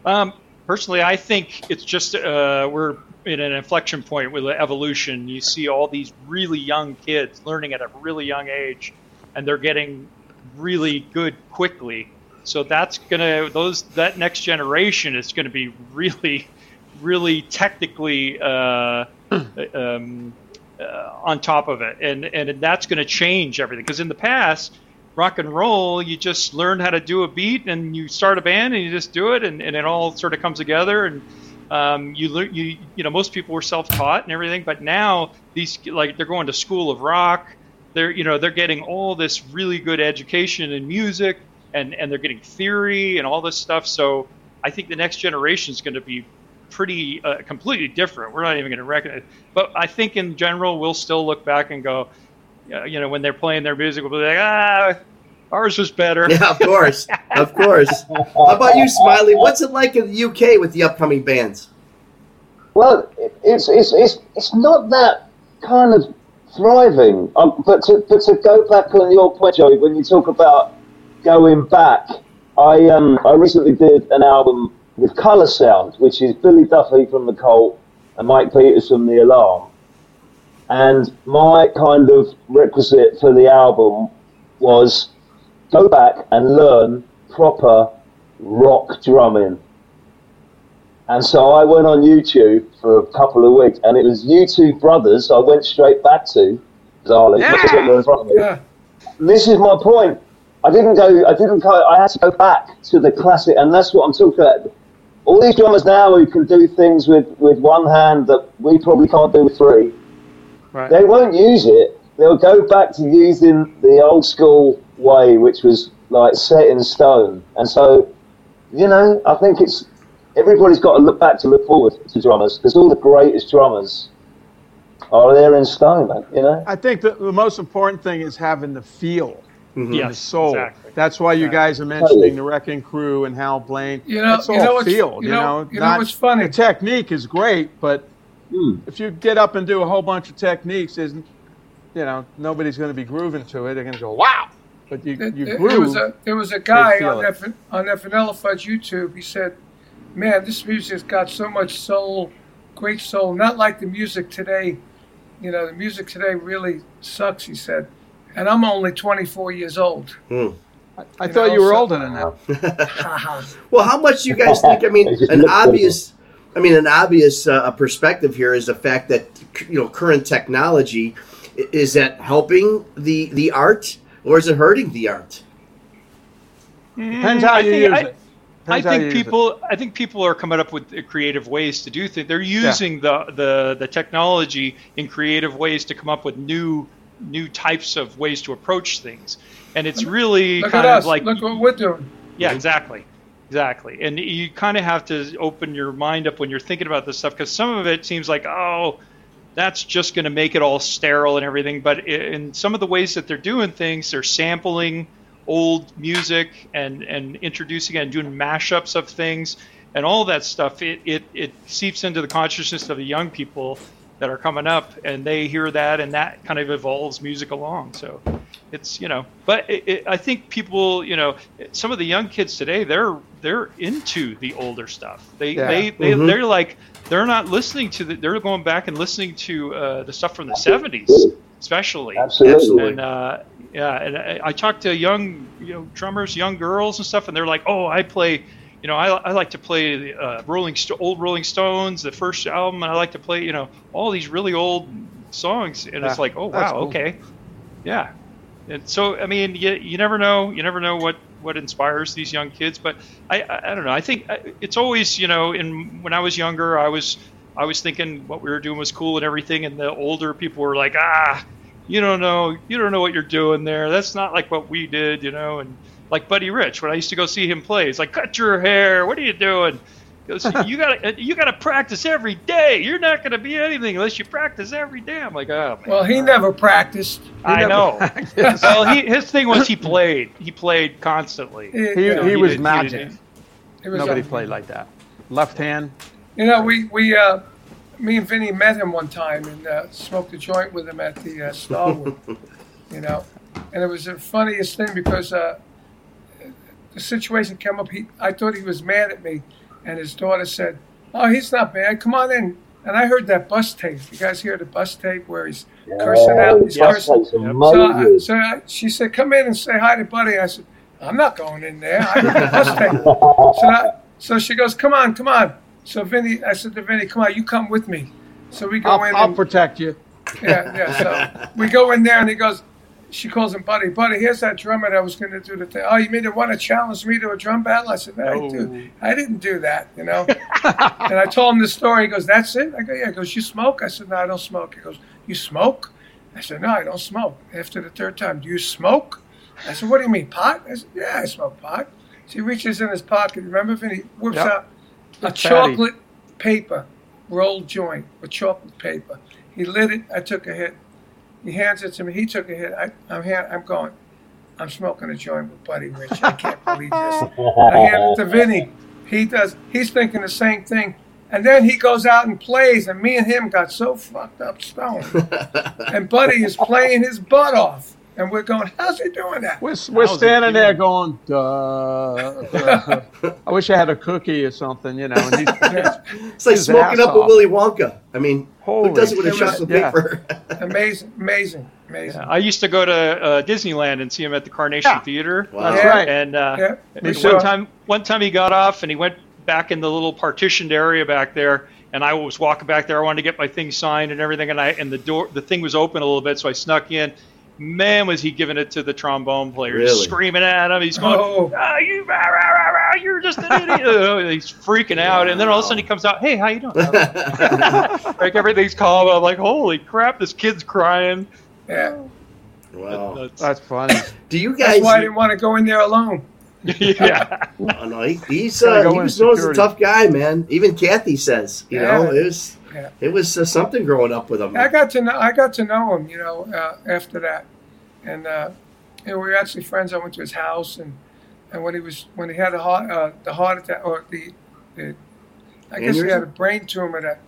Um, personally, I think it's just uh, we're in an inflection point with evolution. You see all these really young kids learning at a really young age, and they're getting really good quickly. So that's gonna those that next generation is gonna be really, really technically uh, (clears throat) um, uh, on top of it, and and that's gonna change everything. Because in the past, rock and roll, you just learn how to do a beat and you start a band and you just do it and, and it all sort of comes together and um, you learn you you know most people were self-taught and everything but now these like they're going to school of rock. They're you know they're getting all this really good education in music and and they're getting theory and all this stuff. So I think the next generation is going to be pretty uh, completely different. We're not even going to recognize but I think in general we'll still look back and go uh, you know, when they're playing their music, we'll be like, ah, ours was better. (laughs) Yeah, of course, of course. How about you, Smiley? What's it like in the UK with the upcoming bands? Well, it's, it's, it's, it's not that kind of thriving. Um, but, to, but to go back on your point, Joey, when you talk about going back, I, um, I recently did an album with Colour Sound, which is Billy Duffy from The Cult and Mike Peters from The Alarm. And my kind of requisite for the album was go back and learn proper rock drumming. And so I went on YouTube for a couple of weeks, and it was YouTube Brothers I went straight back to. Darling, Yeah. look at them in front of me. Yeah. This is my point. I didn't go. I didn't go. I had to go back to the classic, and that's what I'm talking about. All these drummers now who can do things with, with one hand that we probably can't do with three. Right. They won't use it. They'll go back to using the old school way, which was like set in stone. And so, you know, I think it's everybody's got to look back to look forward to drummers because all the greatest drummers are there in stone, man. You know. I think that the most important thing is having the feel, Mm-hmm. Yes, the soul. exactly. That's why you guys are mentioning the Wrecking Crew and Hal Blaine. You know- it's you all know what's- feel. you You know- know, you know what's funny? The technique is great, but Hmm. if you get up and do a whole bunch of techniques, isn't you know nobody's going to be grooving to it. They're going to go, "Wow, but you It- you grew. There was a there was a guy on it. that Van- on that Vanilla Fudge YouTube. He said, "Man, this music's got so much soul, great soul. Not like the music today. You know, the music today really sucks." He said, and I'm only 24 years old. I you thought know, you were so- older than that. (laughs) Well, how much do you guys think? I mean, (laughs) an obvious. I mean, an obvious uh, perspective here is the fact that you know current technology is that helping the the art or is it hurting the art? Mm, Depends how I you think- use I- it. I Depends how you think use it. people. I think people are coming up with creative ways to do things. They're using the, the the technology in creative ways to come up with new new types of ways to approach things. And it's really Look kind of us. like Look what we're doing. yeah, exactly. Exactly. And you kind of have to open your mind up when you're thinking about this stuff because some of it seems like, oh, that's just going to make it all sterile and everything. But in some of the ways that they're doing things, they're sampling old music and, and introducing it and doing mashups of things and all that stuff. It, it, it seeps into the consciousness of the young people that are coming up and they hear that and that kind of evolves music along. So it's you know but it, it, i think people you know some of the young kids today they're they're into the older stuff they Yeah. they, they Mhm. they're like they're not listening to the, they're going back and listening to uh, the stuff from the 70s especially Absolutely. Absolutely. and uh, yeah and I, I talk to young you know drummers young girls and stuff and they're like oh i play you know i, I like to play the uh, rolling Sto- old rolling stones the first album and i like to play you know all these really old songs and it's like oh wow cool. okay yeah and so I mean, you, you never know. You never know what what inspires these young kids. But I I, I don't know. I think uh, it's always you know. In when I was younger, I was I was thinking what we were doing was cool and everything, and the older people were like, ah, you don't know, you don't know what you're doing there. That's not like what we did, you know. And like Buddy Rich, when I used to go see him play, he's like, cut your hair. What are you doing? He goes, you gotta you gotta practice every day. You're not gonna be anything unless you practice every day. I'm like, oh man. Well, he never practiced. He I never- know. well, he, his thing was he played. He played constantly. He, He, you know, he he was did- magic. did- he was Nobody up- played like that. Left hand. You know, we we uh, me and Vinny met him one time and uh, smoked a joint with him at the uh, Starwood. (laughs) you know, and it was the funniest thing because uh, the situation came up. He I thought he was mad at me, and his daughter said, "Oh, he's not bad. Come on in." And I heard that bus tape. You guys hear the bus tape where he's cursing out? He's Yeah, cursing. that's So, I, so I, she said, "Come in and say hi to Buddy." I said, "I'm not going in there. I heard the bus tape." (laughs) So, I, so she goes, "Come on, come on." So Vinny, I said to Vinny, "Come on, you come with me." So we go I'll, in. I'll and, protect you. yeah, yeah. So we go in there, and he goes. She calls him Buddy. Buddy, here's that drummer that was going to do the thing. Oh, you mean to want to challenge me to a drum battle? I said, no, I, do. I didn't do that, you know. (laughs) and I told him the story. He goes, that's it? I go, yeah. He goes, you smoke? I said, no, I don't smoke. He goes, you smoke? I said, no, I don't smoke. After the third time, do you smoke? I said, what do you mean, pot? I said, yeah, I smoke pot. So he reaches in his pocket. Remember, Vinny whips Yep. out a Fatty. chocolate paper rolled joint with chocolate paper. He lit it. I took a hit. He hands it to me. He took a hit. I, I'm hand, I'm going. I'm smoking a joint with Buddy Rich. I can't believe this. I hand it to (laughs) Vinny. He does. He's thinking the same thing. And then he goes out and plays, and me and him got so fucked up stoned. (laughs) and Buddy is playing his butt off, and we're going, "How's he doing that?" We're, we're standing there going, duh, duh. I wish I had a cookie or something, you know. And he's, (laughs) It's like smoking up with off. Willy Wonka. I mean, Holy who does it with a shit. chocolate Yeah. paper? (laughs) Amazing, amazing, amazing. I used to go to uh, Disneyland and see him at the Carnation Yeah. Theater. Wow. That's Yeah. right. And uh, Yeah, one time, one time he got off and he went back in the little partitioned area back there. And I was walking back there. I wanted to get my thing signed and everything. And I and the door, the thing was open a little bit, so I snuck in. Man, was he giving it to the trombone player, Really? screaming at him. He's going, Oh. "Ah, you, rah, rah, rah, rah, you're just an idiot." Uh, (laughs) He's freaking out. And then all of a sudden he comes out, "Hey, how you doing?" (laughs) like everything's calm. I'm like, "Holy crap, this kid's crying." Yeah, wow. That's- that's funny. (laughs) Do you that's guys? why I didn't want to go in there alone. yeah. Oh, no, he, he's uh, go he was known a tough guy, man. Even Kathy says, you Yeah. know, it was Yeah. it was uh, something growing up with him. I got to know I got to know him, you know, uh, after that, and uh, you know, we were actually friends. I went to his house, and and when he was when he had a heart uh, the heart attack or the, the I guess he had a brain tumor that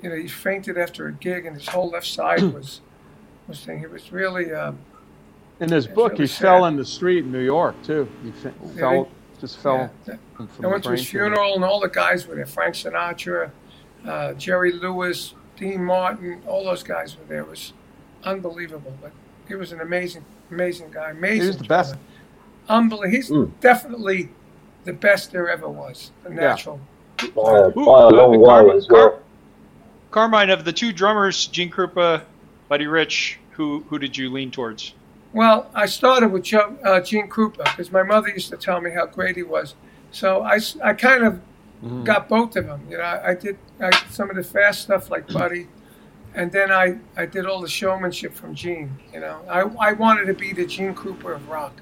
you know he fainted after a gig, and his whole left side (clears throat) was was thing. He was really um, In his book, it he was fell in the street in New York too. He fe- fell, just fell. Yeah. from- from I went to his funeral, and all the guys were there. Frank Sinatra, uh, Jerry Lewis, Dean Martin, all those guys were there. It was unbelievable. But he was an amazing, amazing guy. Amazing. He was the best. drummer. Unbelievable. He's Mm. definitely the best there ever was. The natural. by, a- Who- uh, Carmine- Car- Carmine, of the two drummers, Gene Krupa, Buddy Rich, who who did you lean towards? Well, I started with Joe, uh, Gene Krupa because my mother used to tell me how great he was. So I, I kind of Mhm. got both of them. You know, I, I did I, some of the fast stuff like Buddy, and then I, I did all the showmanship from Gene. You know, I, I wanted to be the Gene Krupa of rock.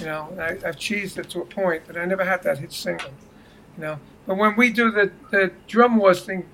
You know, I, I've cheesed it to a point, but I never had that hit single. You know, but when we do the, the drum wars thing,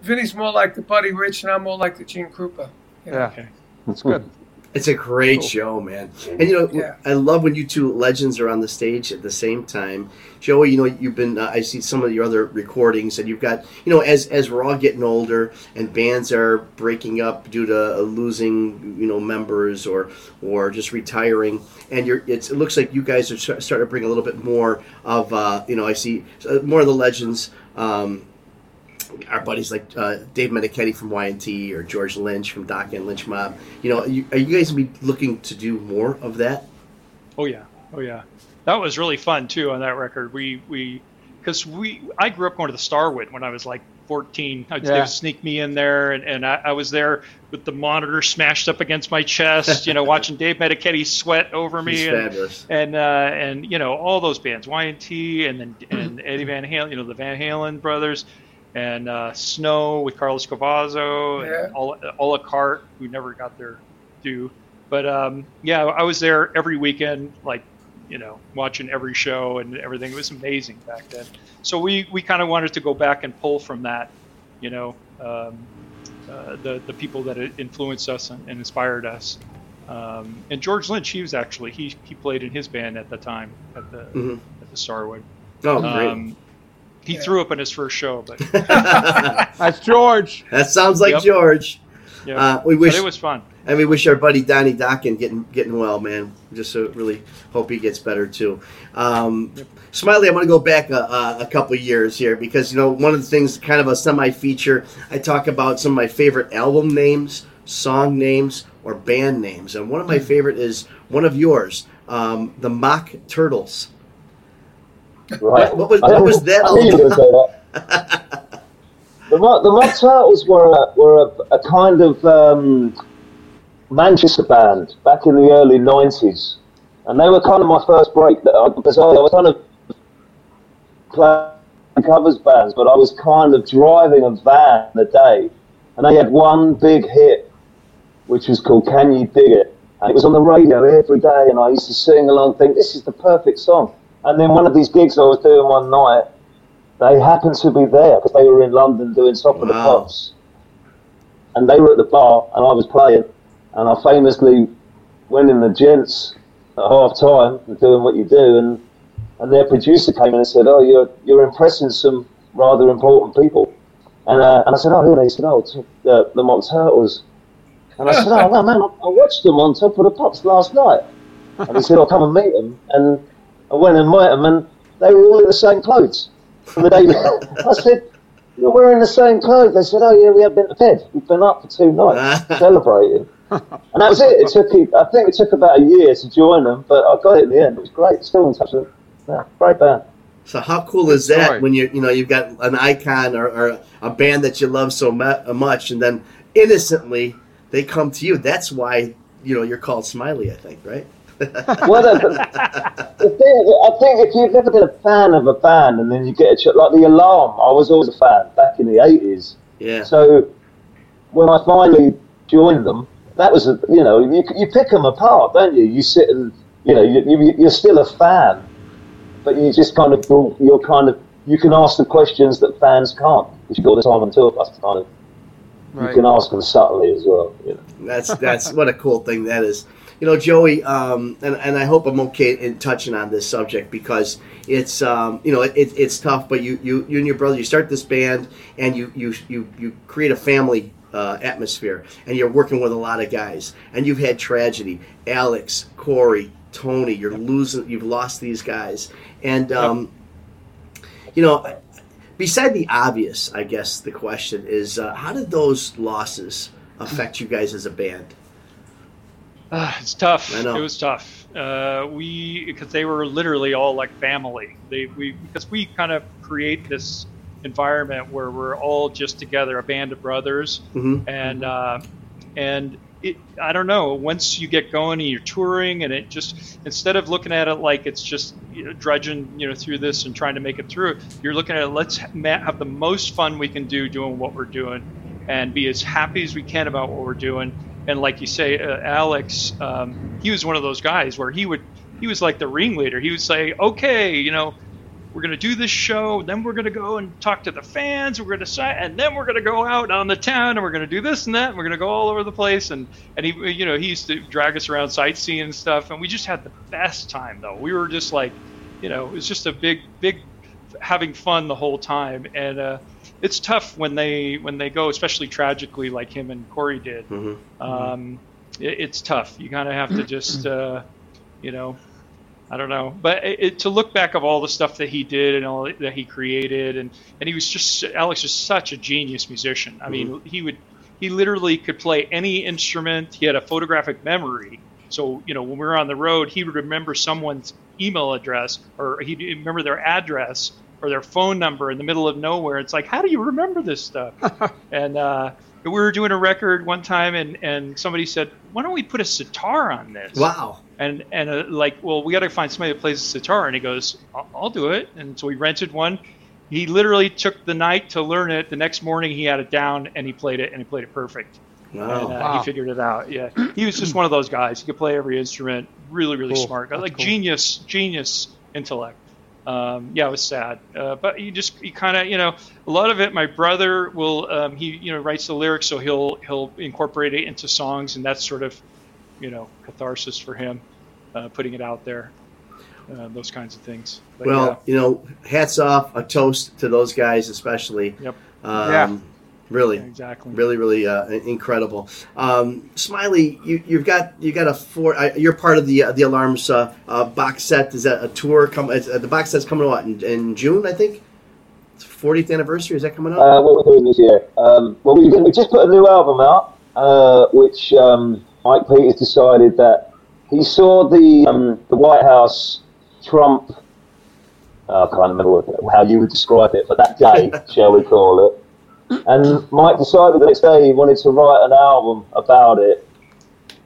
Vinny's more like the Buddy Rich, and I'm more like the Gene Krupa. You know? Yeah, Okay. that's good. It's a great Cool. show, man. And you know, Yeah. I love when you two legends are on the stage at the same time. Joey, you know, you've been. Uh, I see some of your other recordings, and you've got. You know, as as we're all getting older, and bands are breaking up due to uh, losing, you know, members or or just retiring, and you're. It's, it looks like you guys are starting to bring a little bit more of. Uh, you know, I see uh, more of the legends. Um, our buddies like uh, Dave Meniketti from Y&T or George Lynch from Dokken Lynch Mob. You know, are you, are you guys gonna be looking to do more of that? Oh yeah, oh yeah, that was really fun too on that record. We we because we I grew up going to the Starwood when I was like 14. I'd, They Yeah. would sneak me in there, and, and I, I was there with the monitor smashed up against my chest, you know, watching Dave Meniketti sweat over me. He's and, fabulous. and uh, and you know all those bands, Y and T, and then and Eddie Van Halen, you know the Van Halen brothers, and uh, Snow with Carlos Cavazo, Yeah. and all all a cart who never got their due. But um, yeah, I was there every weekend, like you know, watching every show and everything. It was amazing back then. So we we kind of wanted to go back and pull from that, you know, um, uh, the the people that influenced us and, and inspired us. Um, and George Lynch, he was actually he he played in his band at the time at the Mhm. at the Starwood. Oh, great. He threw up in his first show, but (laughs) That's George. that sounds like Yep. George. yeah, Uh, we wish, but it was fun. and we wish our buddy Donnie Dokken getting getting well, man. Just so really hope he gets better too. Um, Smiley, I want to go back a, a, a couple years here because you know one of the things, kind of a semi-feature. I talk about some of my favorite album names, song names, or band names, and one of my favorite is one of yours, um, the Mock Turtles. Right. What was- what was that all knew you were gonna say that. (laughs) the the Mock Turtles were a, were a, a kind of um, Manchester band back in the early '90s, and they were kind of my first break. That I, because I, I was kind of playing covers bands, but I was kind of driving a van the day, and they had one big hit, which was called "Can You Dig It," and it was on the radio every day, and I used to sing along, think this is the perfect song. And then one of these gigs I was doing one night, they happened to be there because they were in London doing Top of the Wow. Pops. And they were at the bar and I was playing. And I famously went in the gents at half time and doing what you do. And, and their producer came in and said, Oh, you're, you're impressing some rather important people. And, uh, and I said, Oh, who are they? He said, Oh, the, the Mock Turtles. And I said, Oh, well, man, I, I watched them on Top of the Pops last night. And he said, I'll come and meet them. And I went and met them, and they were all in the same clothes from the day. (laughs) I said, "You're wearing the same clothes." They said, "Oh yeah, we have been to bed. We've been up for two nights (laughs) celebrating." And that was it. It took. I think it took about a year to join them, but I got it in the end. It was great. Still in touch with them. Yeah, great band. So how cool is that story. when you you know you've got an icon or, or a band that you love so uh, much, and then innocently they come to you. That's why you know you're called Smiley. I think, right? Well, the, the thing, I think if you've ever been a fan of a band and then you get a ch- like the Alarm, I was always a fan back in the eighties. Yeah. So when I finally joined them, that was a, you know you you pick them apart, don't you? You sit and you know you, you you're still a fan, but you just kind of you're kind of you can ask the questions that fans can't because you've got the time on tour bus to kind of Right. you can ask them subtly as well. You know. That's that's what a cool thing that is. You know, Joey, um, and and I hope I'm okay in touching on this subject because it's um, you know it, it's tough. But you, you you and your brother you start this band and you you you you create a family uh, atmosphere, and you're working with a lot of guys, and you've had tragedy. Alex, Corey, Tony, you're losing, you've lost these guys, and um, you know, beside the obvious, I guess the question is, uh, how did those losses affect you guys as a band? Uh, it's tough. It was tough. Uh, we because they were literally all like family. They we because we kind of create this environment where we're all just together, a band of brothers, Mhm. and uh, and it, I don't know. Once you get going and you're touring, and it just instead of looking at it like it's just you know, drudging you know through this and trying to make it through, you're looking at it. Let's ha- have the most fun we can do doing what we're doing, and be as happy as we can about what we're doing. And like you say, uh, Alex, um, he was one of those guys where he would he was like the ringleader. He would say, "Okay, you know." We're gonna do this show, then we're gonna go and talk to the fans. We're gonna sign, and then we're gonna go out on the town, and we're gonna do this and that. And we're gonna go all over the place, and and he, you know, he used to drag us around sightseeing and stuff, and we just had the best time though. We were just like, you know, it was just a big, big, having fun the whole time, and uh, it's tough when they when they go, especially tragically like him and Corey did. Mhm. Um, it, it's tough. You kind of have to just, (clears throat) uh, you know, I don't know, but it, it, to look back of all the stuff that he did and all that he created, and and he was just Alex was such a genius musician. I mean, he would he literally could play any instrument. He had a photographic memory. So you know, when we were on the road, he would remember someone's email address or he'd remember their address or their phone number in the middle of nowhere. It's like, how do you remember this stuff? (laughs) and uh, we were doing a record one time, and and somebody said, why don't we put a sitar on this? Wow. and and uh, like well we got to find somebody that plays a sitar and he goes I'll, I'll do it and so we rented one he literally took the night to learn it the next morning he had it down and he played it and he played it perfect Wow. and uh, Wow. he figured it out yeah he was just one of those guys he could play every instrument really really Cool. smart That's like cool. genius genius intellect um, yeah, it was sad, uh, but you just you kind of you know a lot of it. My brother will um, he you know writes the lyrics, so he'll he'll incorporate it into songs, and that's sort of you know catharsis for him, uh, putting it out there, uh, those kinds of things. But, Well, you know, hats off, a toast to those guys, especially. Yep. Um, Yeah. Really, yeah, exactly. really, really uh, incredible. Um, Smiley, you, you've got you got a four. Uh, you're part of the uh, the alarms uh, uh, box set. Is that a tour? Come uh, the box set's coming out in, in June, I think. It's 40th anniversary. Is that coming up? Uh, what we're doing this year? Um, well, we, we just put a new album out, uh, which um, Mike Peters decided that he saw the um, the White House Trump. uh, I can't remember how you would describe it, but that day, (laughs) shall we call it? And Mike decided the next day he wanted to write an album about it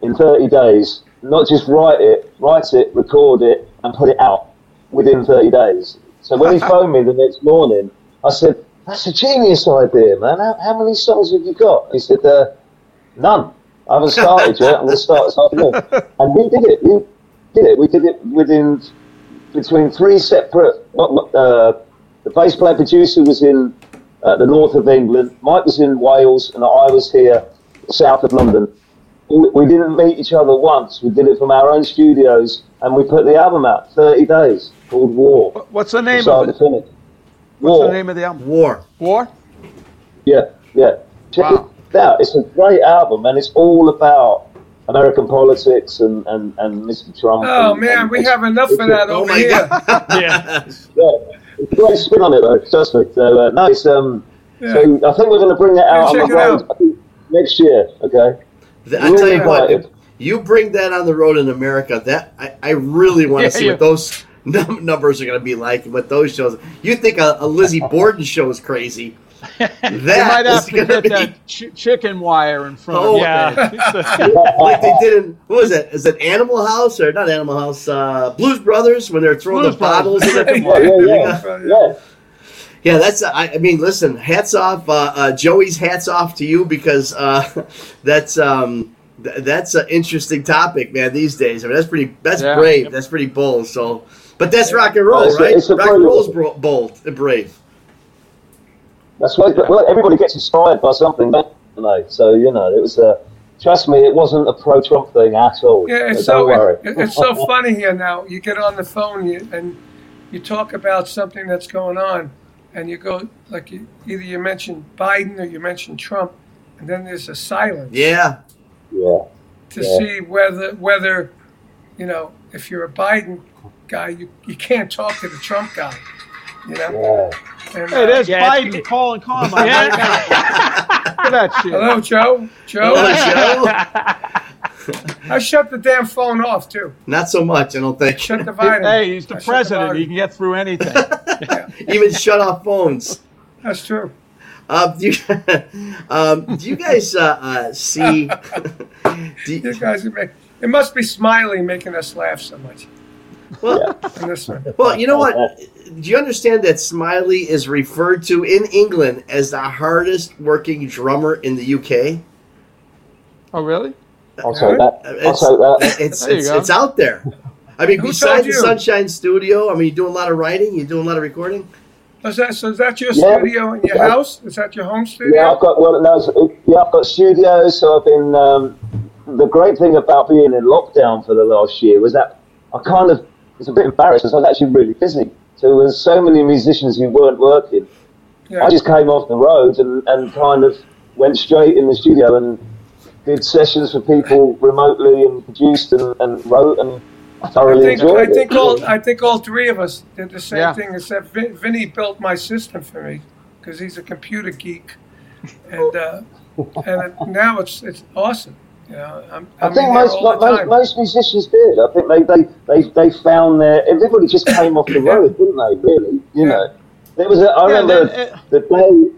in 30 days. Not just write it, write it, record it, and put it out within 30 days. So when he phoned me the next morning, I said, "That's a genius idea, man. How, how many songs have you got?" He said, uh, "None. I haven't started yet. I'm going to start this afternoon." (laughs) And we did it. We did it. We did it within between three separate. Uh, the bass player producer was in uh, the north of England. Mike was in Wales, and I was here south of London. We, we didn't meet each other once. We did it from our own studios, and we put the album out 30 days called War. What's the name of it? finish. What's War. the name of the album? War. War. Yeah, yeah. Check Wow. it out. It's a great album, and it's all about American politics and, and, and Mr. Trump. Oh and, man, and we have enough of that Oh over my here. God. (laughs) Yeah. Yeah, it's a great spin on it though. Trust me. So uh, no, it's um. Yeah. So I think we're going to bring that out check on the road out. Next year. Okay. I tell you what, if you bring that on the road in America, that I, I really want to Yeah, see yeah. what those num- numbers are going to be like. What those shows. You think a, a Lizzie Borden show is crazy? You might have to going to get be that ch- chicken wire in front Oh, of Yeah. (laughs) (laughs) it. like they did in what was it? Is it Animal House or not Animal House? Uh, Blues Brothers when they're throwing Blues the bottles. in Brothers. (laughs) the Yeah, yeah, yeah. yeah. Yeah, that's. I, I mean, listen. Hats off, uh, uh, Joey's. Hats off to you because uh, that's um, th- that's an interesting topic, man. These days, I mean, that's pretty. That's Yeah. brave. That's pretty bold. So, but that's rock and roll, It's a- right? it's a rock and brilliant- roll is bro- bold and brave. That's right. But, well, everybody gets inspired by something, don't they? So you know, it was a. Trust me, it wasn't a pro-Trump thing at all. Yeah, it's so so don't worry. it- it's so funny here now. You get on the phone you, and you talk about something that's going on, and you go like you, either you mention Biden or you mention Trump, and then there's a silence. Yeah. Yeah. To Yeah. see whether whether, you know, if you're a Biden guy, you, you can't talk to the Trump guy. You know. Yeah. And, Hey, uh, there's Yeah, Biden it- calling Carmine right now. Look at that shit. hello, Joe. Joe. Hello, Joe. I shut the damn phone off too. Not so much, I don't think. Shut the volume. Hey, he's the I shut the president. He can get through anything. Even shut off phones. That's true. Um, do, you, (laughs) um, do you guys uh, uh, see? (laughs) do you- You guys make, it must be Smiley making us laugh so much. Well, On this one. well, you know what? Do you understand that Smiley is referred to in England as the hardest working drummer in the UK? oh, really? I'll that. It's take that. it's it's, it's out there. I mean, Who besides told the? Sunshine Studio, I mean, you're doing a lot of writing, you're doing a lot of recording. Is that, so is that your Yeah. studio in your Yeah. house? Is that your home studio? Yeah, studio? I've got well, no, yeah, I've got studios. So I've been. Um, the great thing about being in lockdown for the last year was that I kind of was a bit embarrassed because I was actually really busy. So there was so many musicians who weren't working. Yeah. I just came off the road and, and kind of went straight in the studio and did sessions for people remotely and produced and, and wrote and I I thoroughly think, enjoyed I it. think all I think all three of us did the same Yeah. thing. Except Vin, Vinny built my system for me because he's a computer geek, and uh, and now it's it's awesome. You know, I'm, I think most, most, most musicians did. I think they, they, they, they found their everybody just came off the (coughs) road, didn't they? Really, you Yeah. know. There was a, I Yeah, remember then, uh, the day.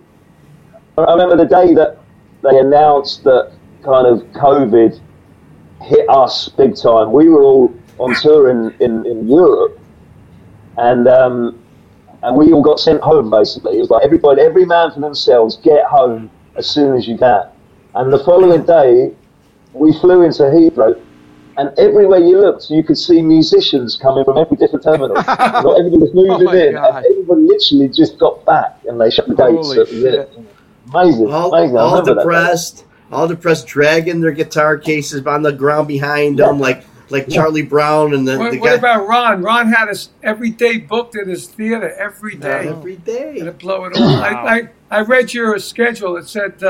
I remember the day that they announced that kind of COVID hit us big time. We were all on tour in, in, in Europe, and um, and we all got sent home basically. It was like everybody, every man for themselves, get home as soon as you can. And the following day, we flew into Heathrow, and everywhere you looked, you could see musicians coming from every different terminal. (laughs) Not everybody was moving oh my in, God. and everybody literally just got back, and they shut the gates. Holy That was it. Amazing, all, amazing. All remember that. depressed, all depressed, dragging their guitar cases on the ground behind them, like like Charlie Brown and the, What, the what about Ron? Ron had us every day booked at his theater every day. every day. to blow it all. I, I, I read your schedule. It said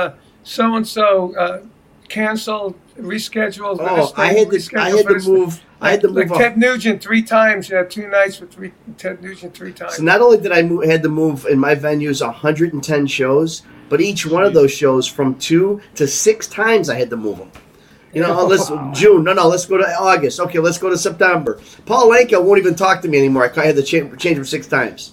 so and so canceled, rescheduled. Oh, I had to, I had to move. I had to Like move. up. Ted Nugent three times. You had two nights with three Ted Nugent three times. So not only did I move, had to move in my venues 110 shows, but each one of those shows from two to six times I had to move them. You know, oh, (laughs) let's June. No, no, let's go to August. Okay, let's go to September. Paul Anka won't even talk to me anymore. I had to change, change him six times.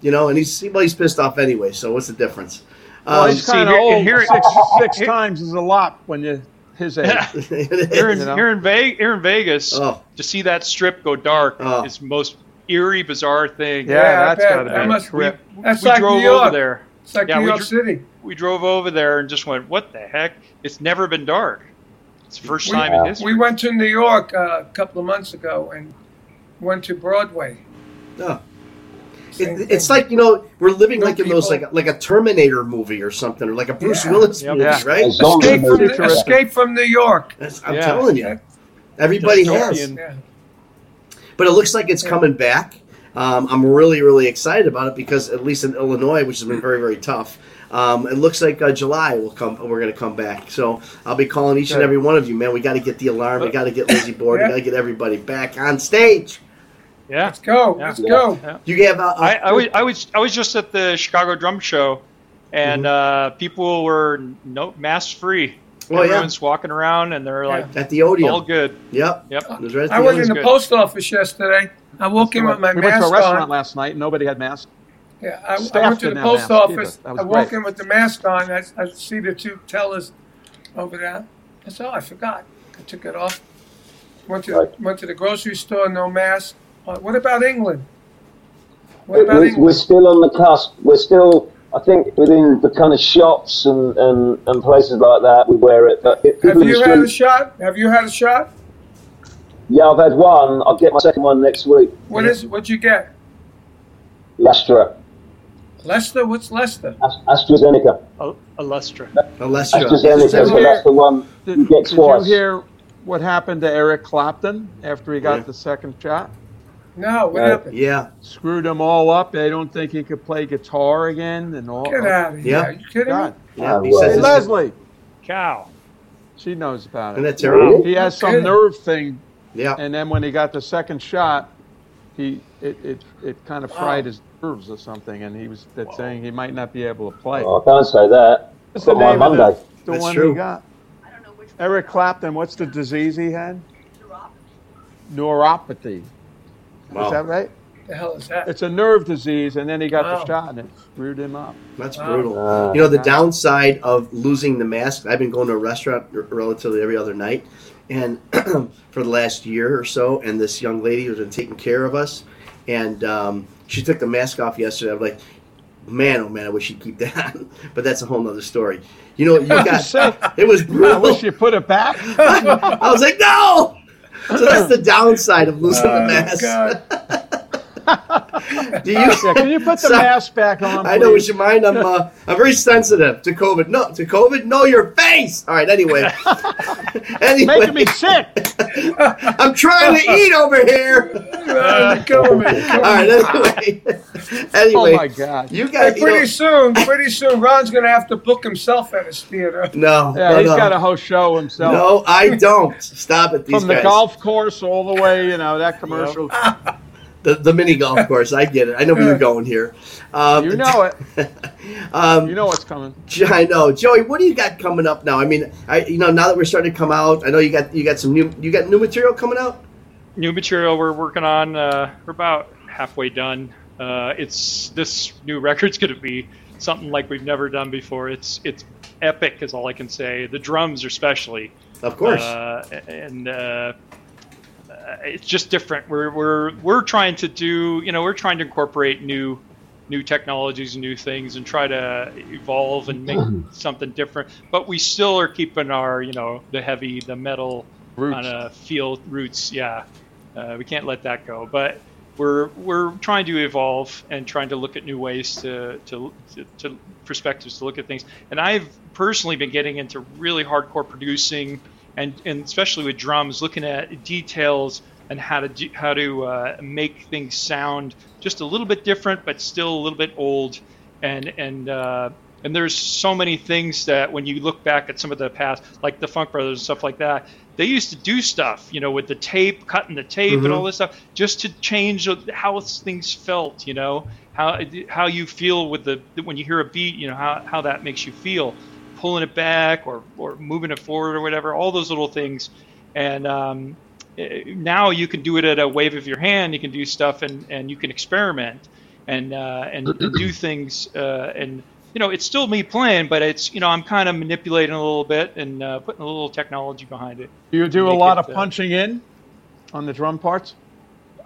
You know, and he's well, he's pissed off anyway. So what's the difference? Well, Um, he's see, kind of here- old. here- (laughs) six six times is a lot when you're his age. (laughs) Here in, You know? here in, Ve- here in Vegas, Oh. to see that strip go dark Oh. is most eerie, bizarre thing. Yeah, I that's bet. gotta be a must- trip. That's we like drove New York. over there. It's like Yeah, New we York dr- City. We drove over there and just went, "What the heck? It's never been dark. It's the first We- time in history." We went to New York uh, a couple of months ago and went to Broadway. oh. Same It, it's like you know we're living No like in those like like a Terminator movie or something or like a Bruce Yeah. Willis Yep. movie, Yeah. right? Escape from, the, Escape from New York. That's, I'm Yeah. telling you, everybody has. Dystopian. Yeah. But it looks like it's coming back. Um, I'm really, really excited about it because at least in Illinois, which has been very, very tough, um, it looks like uh, July will come. We're going to come back. So I'll be calling each and every one of you, man. We got to get the alarm. We got to get Lizzie Borden. Yeah. We got to get everybody back on stage. Yeah. Let's go. Yeah. Let's go. You have. Uh, I, I, was, I was I was just at the Chicago Drum Show, and uh, people were no mask free. Yeah. Everyone's walking around, and they're like, at the Odeum. "All good." Yep. Yep. Was right at I was Odeum. in the good. post office yesterday. I walk in with my we went to mask a restaurant on. last night. Nobody had masks. Yeah, I, I Staff went to the post masks office. either. That was I walk great. in with the mask on. I, I see the two tellers over there. I said, "Oh, I forgot. I took it off." Went to Right. went to the grocery store, no mask. What about England? What about We're, England? we're still on the cusp. We're still, I think, within the kind of shops and, and, and places like that, we wear it. But it, Have you the had a shot? Have you had a shot? yeah, I've had one. I'll get my second one next week. What is? What'd you get? Lastra, Leicester? What's Leicester? AstraZeneca. Al- Alestra. Unless you. AstraZeneca, so Did you that's the one Did, you get did you hear what happened to Eric Clapton after he got Yeah. the second shot? No. What Yeah. happened? Yeah. Screwed them all up. They don't think he could play guitar again and all. Get out of here! Yeah. Are you kidding God. me? Yeah. Oh, He says Hey, Leslie. cow! She knows about Isn't it. that terrible? He has some Okay. nerve thing, Yeah. and then when he got the second shot, he it it, it kind of fried his nerves or something, and he was that saying he might not be able to play. I can't say that. What's Got the my name of Monday. the, the That's one true. he got? Eric Clapton. What's the disease he had? Neuropathy. Neuropathy. Wow. Is that right? The hell is that? It's a nerve disease, and then he got Wow. the shot, and it screwed him up. That's Wow. brutal. Uh, You know, the downside of losing the mask, I've been going to a restaurant relatively every other night, and (clears throat) for the last year or so, and this young lady has been taking care of us, and um, she took the mask off yesterday. I'm like, man, oh man, I wish she'd keep (laughs) that on. but that's a whole nother story. You know, you (laughs) got (laughs) it was brutal. I wish you put it back. I was like, no. (laughs) So that's the downside of losing the Oh, mask. God. (laughs) Do you? Yeah, can you put the (laughs) So- mask back on? I know what please? you mind. I'm uh, I'm very sensitive to COVID. No, to COVID. No, your face. All right. Anyway. (laughs) anyway, Making me sick. (laughs) I'm trying to eat over here. Uh, the government. All right. Anyway. anyway. Oh my God. You Hey, guys. You pretty know, soon, pretty soon, Ron's gonna have to book himself at his theater. no. Yeah, no, he's no. got a whole show himself. No, I don't. Stop it. These From the guys. golf course all the way, you know, that commercial. The, the mini golf (laughs) course. I get it. I know where you're going here. Um, You know it. (laughs) Um, You know what's coming. I know, Joey. What do you got coming up now? I mean, I you know now that we're starting to come out, I know you got you got some new you got new material coming out. New material we're working on. Uh, we're about halfway done. Uh, it's this new record's going to be something like we've never done before. It's it's epic, is all I can say. The drums, are especially. Of course. Uh, and uh, it's just different. We're we're we're trying to do, you know, we're trying to incorporate new new technologies and new things and try to evolve and make something different. But we still are keeping our, you know, the heavy, the metal Roots. kind of feel roots. Yeah, uh, we can't let that go. But we're we're trying to evolve and trying to look at new ways to to, to, to perspectives to look at things. And I've personally been getting into really hardcore producing and and especially with drums, looking at details and how to do, how to uh, make things sound just a little bit different, but still a little bit old. And and uh, and there's so many things that when you look back at some of the past, like the Funk Brothers and stuff like that, they used to do stuff, you know, with the tape, cutting the tape and all this stuff, just to change how things felt, you know, how how you feel with the when you hear a beat, you know, how how that makes you feel pulling it back or, or moving it forward or whatever, all those little things. And um, now you can do it at a wave of your hand. You can do stuff and, and you can experiment and uh, and, and (clears throat) do things. Uh, and you know, it's still me playing, but it's you know I'm kind of manipulating a little bit and uh, putting a little technology behind it. Do you do a lot it, of uh, punching in on the drum parts?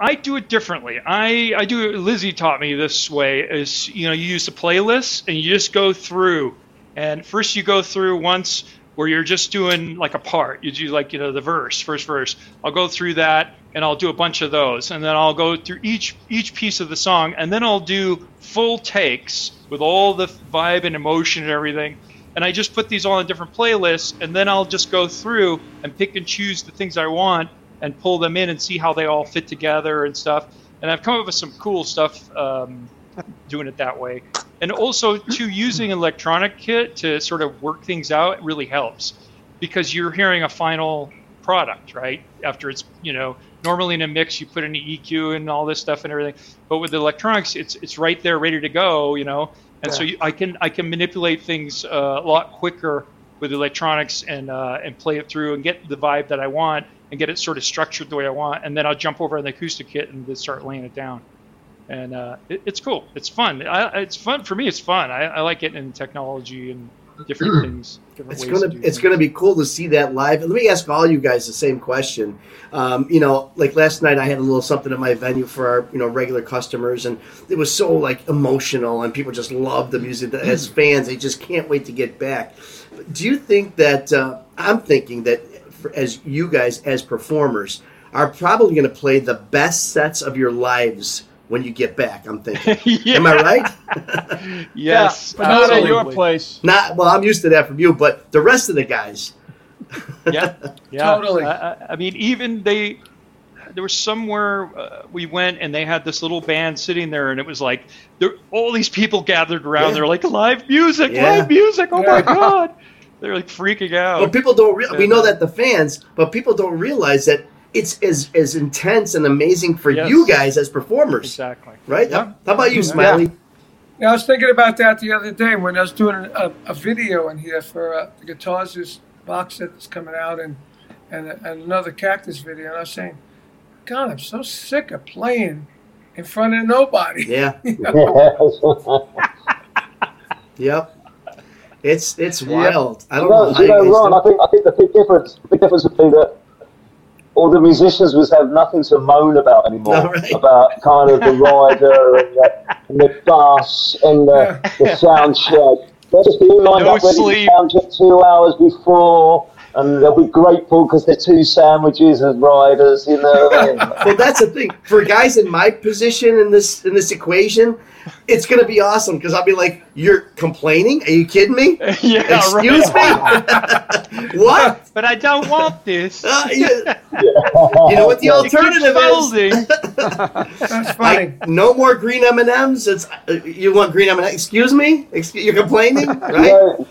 I do it differently. I, I do it. Lizzie taught me this way is, you know, you use the playlist and you just go through and first you go through once where you're just doing like a part. You do like, you know, the verse, first verse. I'll go through that and I'll do a bunch of those. And then I'll go through each, each piece of the song and then I'll do full takes with all the vibe and emotion and everything. And I just put these all in different playlists and then I'll just go through and pick and choose the things I want and pull them in and see how they all fit together and stuff. And I've come up with some cool stuff um, doing it that way. And also, to using an electronic kit to sort of work things out really helps because you're hearing a final product, right? After it's, you know, normally in a mix, you put in the EQ and all this stuff and everything. But with the electronics, it's it's right there, ready to go, you know. And so you, I can I can manipulate things uh, a lot quicker with electronics and uh, and play it through and get the vibe that I want and get it sort of structured the way I want, and then I'll jump over on the acoustic kit and just start laying it down. And uh, it, it's cool. It's fun. I, it's fun for me. It's fun. I, I like getting in technology and different (clears throat) things. Different It's gonna to it's things. gonna be cool to see that live. Let me ask all you guys the same question. Um, you know, like last night I had a little something at my venue for our you know regular customers, and it was so like emotional, and people just love the music. (clears throat) As fans, they just can't wait to get back. Do you think that uh, I'm thinking that for, as you guys as performers are probably going to play the best sets of your lives when you get back? I'm thinking. yeah. (laughs) Am I right? (laughs) Yes. but not at your place. Not well. I'm used to that from you, but the rest of the guys. (laughs) yeah, yeah. Totally. I, I- I mean, even they, there was somewhere uh, we went and they had this little band sitting there, and it was like there, all these people gathered around. Yeah. They're like live music, Yeah. live music. Oh my god! They're like freaking out. But people don't. Re- we know that the fans, but people don't realize that it's as as intense and amazing for Yes. you guys as performers, exactly. right? Yeah. How about you, Smiley? Yeah, I was thinking about that the other day when I was doing a, a video in here for uh, the Guitars box set that's coming out and, and and another Cactus video, and I was saying, God, I'm so sick of playing in front of nobody. Yeah. (laughs) You? (laughs) Yep. It's it's Yep. wild. I don't No, know how you you know, guys Ron, I think I think the big difference, big difference would be that all the musicians was have nothing to moan about anymore. Oh, no, right. About kind of the rider and the, and the bus and the, the (laughs) sound check. They'll just be all lined No up ready sleep. to sound check two hours before, and they'll be grateful because they're two sandwiches and riders. You know. what I mean? (laughs) well, that's the thing. For guys in my position in this in this equation, it's gonna be awesome because I'll be like, "You're complaining? Are you kidding me? (laughs) yeah, Excuse me? (laughs) what? But I don't want this. Uh, you, you know what the alternative is? folding. That's funny. Like, no more green M and M's. It's uh, you want green M and M's? Excuse me? Excuse, you're complaining, right? Yeah.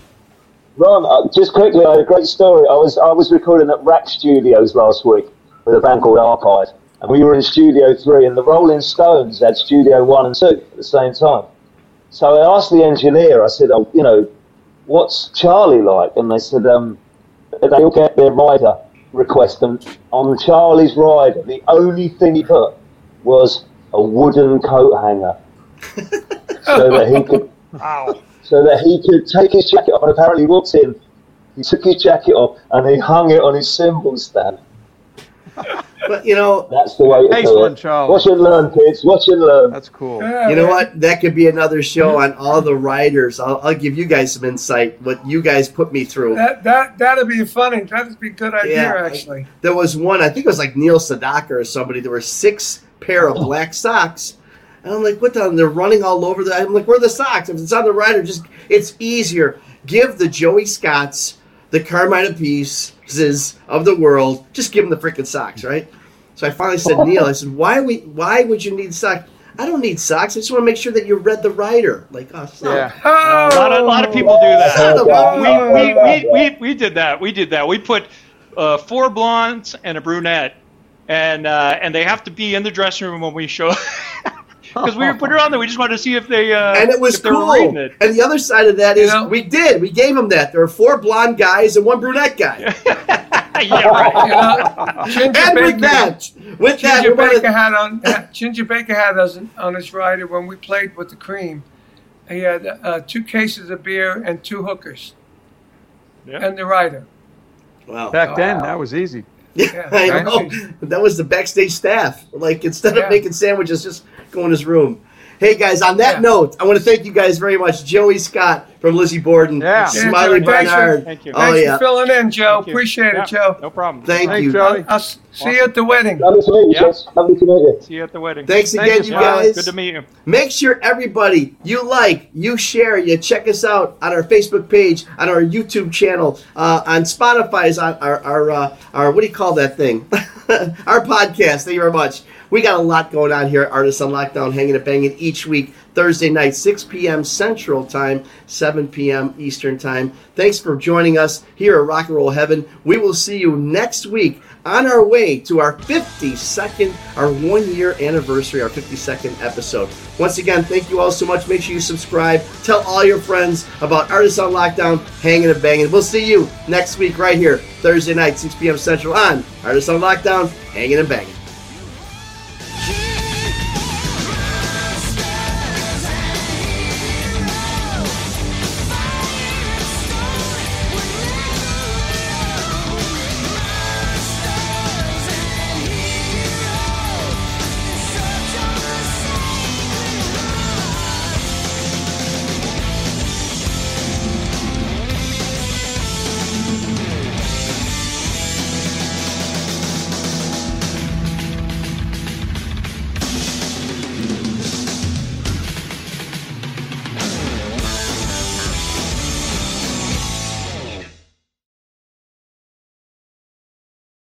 Ron, uh, just quickly, I had a great story. I was I was recording at RAK Studios last week with a band called Archive, and we were in Studio Three, and the Rolling Stones had Studio One and Two at the same time. So I asked the engineer. I said, "Oh, you know, what's Charlie like?" And they said, um, "They all get their rider request, and on Charlie's rider, the only thing he put was a wooden coat hanger, (laughs) so that he could." Wow. So that he could take his jacket off. And apparently, he walked in, he took his jacket off, and he hung it on his cymbal stand. (laughs) But you know, That's the way to Nice one, it. Charlie. Watch and learn, kids. Watch and learn. That's cool. Yeah, you know man. what? That could be another show on all the writers. I'll, I'll give you guys some insight. What you guys put me through. That that that'd be funny. That'd be a good idea, Yeah. actually. There was one, I think it was like Neil Sedaka or somebody. There were six pair of (laughs) black socks. And I'm like, what the? And they're running all over the. I'm like, where are the socks? If it's on the rider, just it's easier. Give the Joey Scotts, the Carmine Appices of the world. Just give them the freaking socks, right? So I finally said, (laughs) Neil, I said, why we? Why would you need socks? I don't need socks. I just want to make sure that you read the writer. Like, oh, son. Yeah. Oh, A lot of, a lot of people do that. We, we, we, we, we did that. We did that. We put uh, four blondes and a brunette, and uh, and they have to be in the dressing room when we show. (laughs) Because we put it on there, we just wanted to see if they uh, and it was if they were cool. it. And the other side of that is You know- we did. We gave them that. There were four blonde guys and one brunette guy. (laughs) yeah, right. (laughs) You know, Ginger and with that, with that, Ginger we're gonna- Baker had on Ginger Baker had us on his rider when we played with the Cream. He had uh, two cases of beer and two hookers, Yeah. and the rider. wow. Back then, that was easy. Yeah, (laughs) I Yeah. know. That was the backstage staff. Like instead of making sandwiches, just go in his room. Hey guys, on that Yeah. note, I want to thank you guys very much. Joey Scott from Lizzie Borden, Yeah. Smiley Yeah, Joey, for- Barnard. Thank you. Oh Thanks yeah, for filling in, Joe. Appreciate Yeah, it, Joe. No problem. thank Thanks, you. Joey. I'll s- see you at the wedding. Lovely to meet you, Yeah. kids. Lovely to meet you. See you at the wedding. Thanks Thank again, you, you guys. Good to meet you. Make sure everybody you like, you share, you check us out on our Facebook page, on our YouTube channel, uh, on Spotify's on our our uh, our what do you call that thing? (laughs) our podcast. Thank you very much. We got a lot going on here at Artists on Lockdown, hanging and banging each week, Thursday night, 6 p.m. Central Time, 7 p.m. Eastern Time. Thanks for joining us here at Rock and Roll Heaven. We will see you next week on our way to our 52nd, our one year anniversary, our 52nd episode. Once again, thank you all so much. Make sure you subscribe. Tell all your friends about Artists on Lockdown, hanging and banging. We'll see you next week right here, Thursday night, 6 p.m. Central on Artists on Lockdown, hanging and banging.